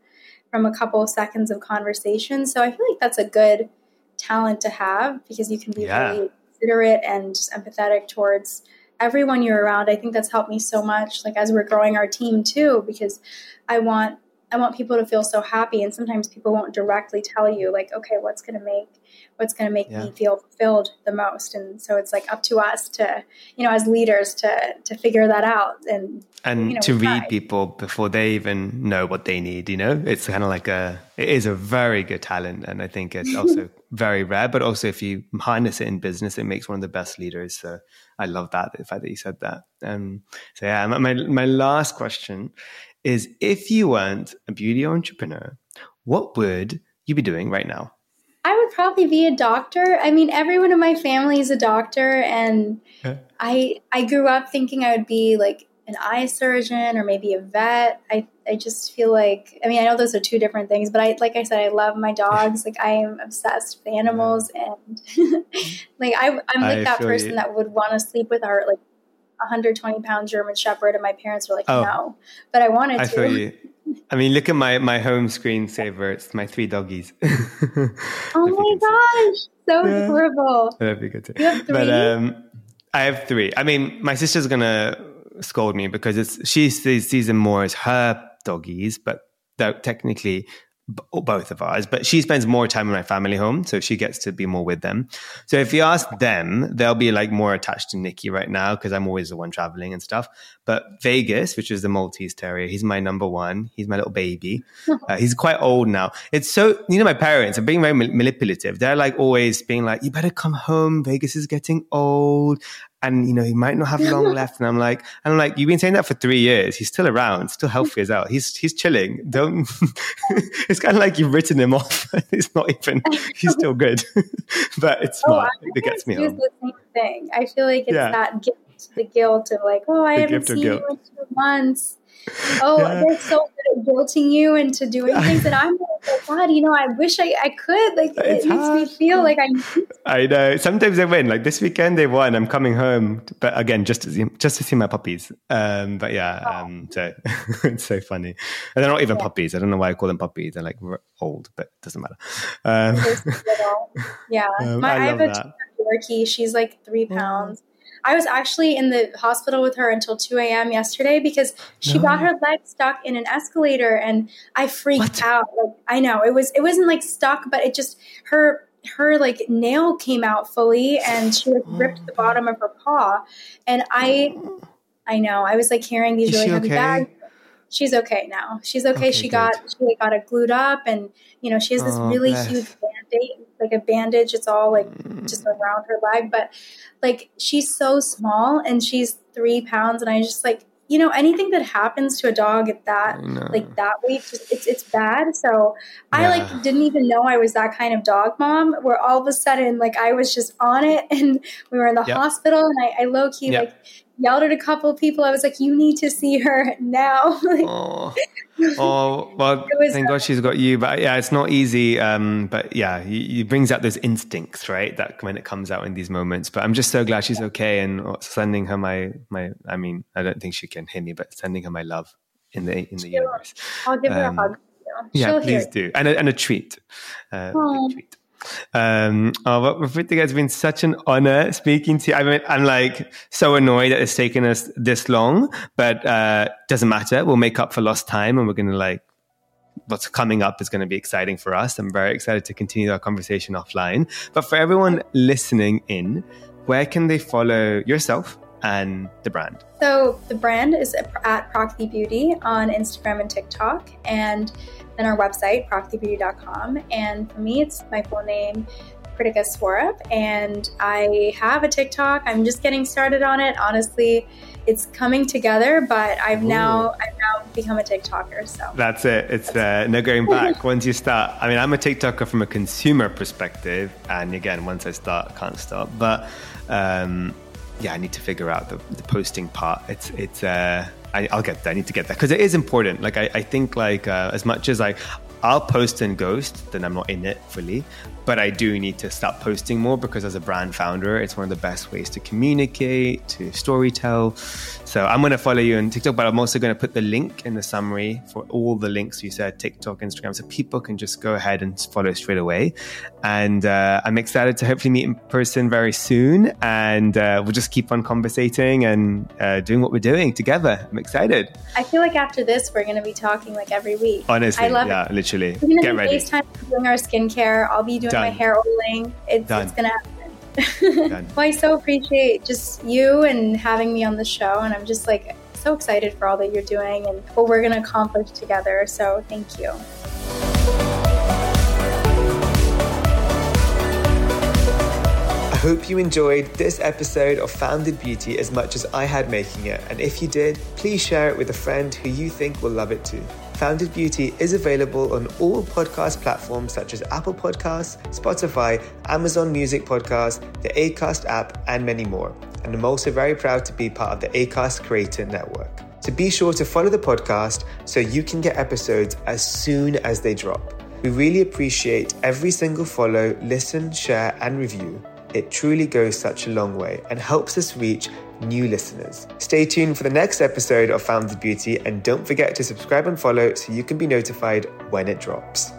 B: from a couple of seconds of conversation. So I feel like that's a good talent to have because you can be yeah. really considerate and empathetic towards everyone you're around. I think that's helped me so much, like as we're growing our team too, because I want I want people to feel so happy. And sometimes people won't directly tell you, like, okay, what's going to make what's going to make yeah. me feel fulfilled the most. And so it's like up to us to, you know, as leaders to to figure that out and
A: and
B: you know,
A: to read people before they even know what they need. You know, it's kind of like a it is a very good talent, and I think it's also very rare. But also, if you harness it in business, it makes one of the best leaders. So I love that the fact that you said that. Um, so yeah, my my last question is if you weren't a beauty entrepreneur, what would you be doing right now?
B: I would probably be a doctor. I mean, everyone in my family is a doctor, and yeah. I I grew up thinking I would be like an eye surgeon or maybe a vet. I I just feel like I mean I know those are two different things, but I like I said I love my dogs. like I am obsessed with animals, and like I I'm like I that person you. that would want to sleep with our like 120 pound German Shepherd, and my parents were like, oh, no, but I wanted
A: I
B: to.
A: Feel you. I mean, look at my my home screensaver. It's my three doggies.
B: oh my gosh, so yeah. adorable.
A: That'd be good
B: too. You have three.
A: But um, I have three. I mean, my sister's gonna scold me because it's she sees, sees them more as her doggies, but technically both of ours, but she spends more time in my family home, so she gets to be more with them. So if you ask them, they'll be like more attached to Nikki right now because I'm always the one traveling and stuff. But Vegas, which is the Maltese Terrier, he's my number one. He's my little baby. Uh, he's quite old now. It's so you know my parents are being very manipulative. They're like always being like, "You better come home. Vegas is getting old." And you know he might not have long left. And I'm like, and I'm like, you've been saying that for three years. He's still around, still healthy as out. He's he's chilling. Don't. it's kind of like you've written him off. it's not even. He's still good, but it's
B: Oh,
A: smart.
B: I
A: it gets me home.
B: the same thing. I feel like it's
A: Yeah.
B: that guilt, the guilt of like, oh, I
A: The
B: haven't seen you in two months. Oh,
A: Yeah.
B: they're so good at guilting you into doing things, and I'm like, God, you know, I wish I, I could. Like, it
A: It's
B: makes me feel like I need
A: I know. Sometimes they win. Like this weekend, they won. I'm coming home, but again, just to see, just to see my puppies. Um, but yeah, um, so it's so funny. And they're not even puppies. I don't know why I call them puppies. They're like old, but it doesn't matter. Um.
B: Yeah,
A: Um,
B: My,
A: I
B: I, have a
A: that.
B: Yorkie. She's like three pounds. I was actually in the hospital with her until 2 a.m. yesterday because she
A: No.
B: got her leg stuck in an escalator and I freaked
A: What?
B: out. Like I know it was it wasn't like stuck, but it just her her like nail came out fully and she like oh. ripped the bottom of her paw. And I I know I was like carrying these
A: Is
B: really heavy
A: okay?
B: bags. She's okay now. She's okay.
A: Okay,
B: she
A: good.
B: got she got it glued up and you know she has this
A: Oh,
B: really
A: bless.
B: huge band-aid like a bandage it's all like
A: Mm.
B: just around her leg but like she's so small and she's three pounds and i just like you know anything that happens to a dog at that like that weight just it's it's bad so i like didn't even know i was that kind of dog mom where all of a sudden like i was just on it and we were in the
A: Yep.
B: hospital and i, I low-key
A: Yep.
B: like yelled at a couple of people i was like you need to see her now like,
A: Oh, oh well,
B: was,
A: thank God she's got you. But yeah, it's not easy. Um, but yeah, it brings out those instincts, right? That when it comes out in these moments. But I'm just so glad she's okay and sending her my my. I mean, I don't think she can hear me, but sending her my love in the in the
B: Sure.
A: universe.
B: i'll give her
A: Um,
B: a hug
A: Yeah,
B: She'll
A: please do, and a, and a treat, uh, a treat. Um, oh, Rafita, it's been such an honor speaking to you. I mean, I'm like so annoyed that it's taken us this long, but uh, doesn't matter. We'll make up for lost time, and we're gonna like what's coming up is going to be exciting for us. I'm very excited to continue our conversation offline. But for everyone listening in, where can they follow yourself and the brand?
B: So the brand is at Prakti Beauty on Instagram and TikTok, and then our website, praktibeauty.com. And for me, it's my full name, Pritika Swarup, and I have a TikTok. I'm just getting started on it. Honestly, it's coming together, but I've now I've now become a TikToker. So
A: That's it. It's uh, no going back. Once you start, I mean, I'm a TikToker from a consumer perspective, and again, once I start, I can't stop. But um, yeah, I need to figure out the, the posting part. It's it's. Uh, I, I'll get there. I need to get there because it is important. Like I, I think like uh, as much as I, I'll post and ghost, then I'm not in it fully. But I do need to stop posting more because as a brand founder, it's one of the best ways to communicate, to storytell. So I'm going to follow you on TikTok, but I'm also going to put the link in the summary for all the links you said, TikTok, Instagram, so people can just go ahead and follow straight away. And uh, I'm excited to hopefully meet in person very soon. And uh, we'll just keep on conversating and uh, doing what we're doing together. I'm excited.
B: I feel like after this, we're going to be talking like every week.
A: Honestly,
B: I love
A: yeah,
B: it.
A: literally.
B: We're going
A: Get ready.
B: FaceTime doing our skincare. I'll be doing my hair oiling. It's, it's going to happen. Well, I so appreciate just you and having me on the show. And I'm just like so excited for all that you're doing and what we're going to accomplish together. So thank you.
A: I hope you enjoyed this episode of Founded Beauty as much as I had making it. And if you did, please share it with a friend who you think will love it too. Founded Beauty is available on all podcast platforms such as Apple Podcasts, Spotify, Amazon Music Podcasts, the Acast app, and many more. And I'm also very proud to be part of the Acast Creator Network. So be sure to follow the podcast so you can get episodes as soon as they drop. We really appreciate every single follow, listen, share, and review. It truly goes such a long way and helps us reach new listeners. Stay tuned for the next episode of Founded Beauty and don't forget to subscribe and follow so you can be notified when it drops.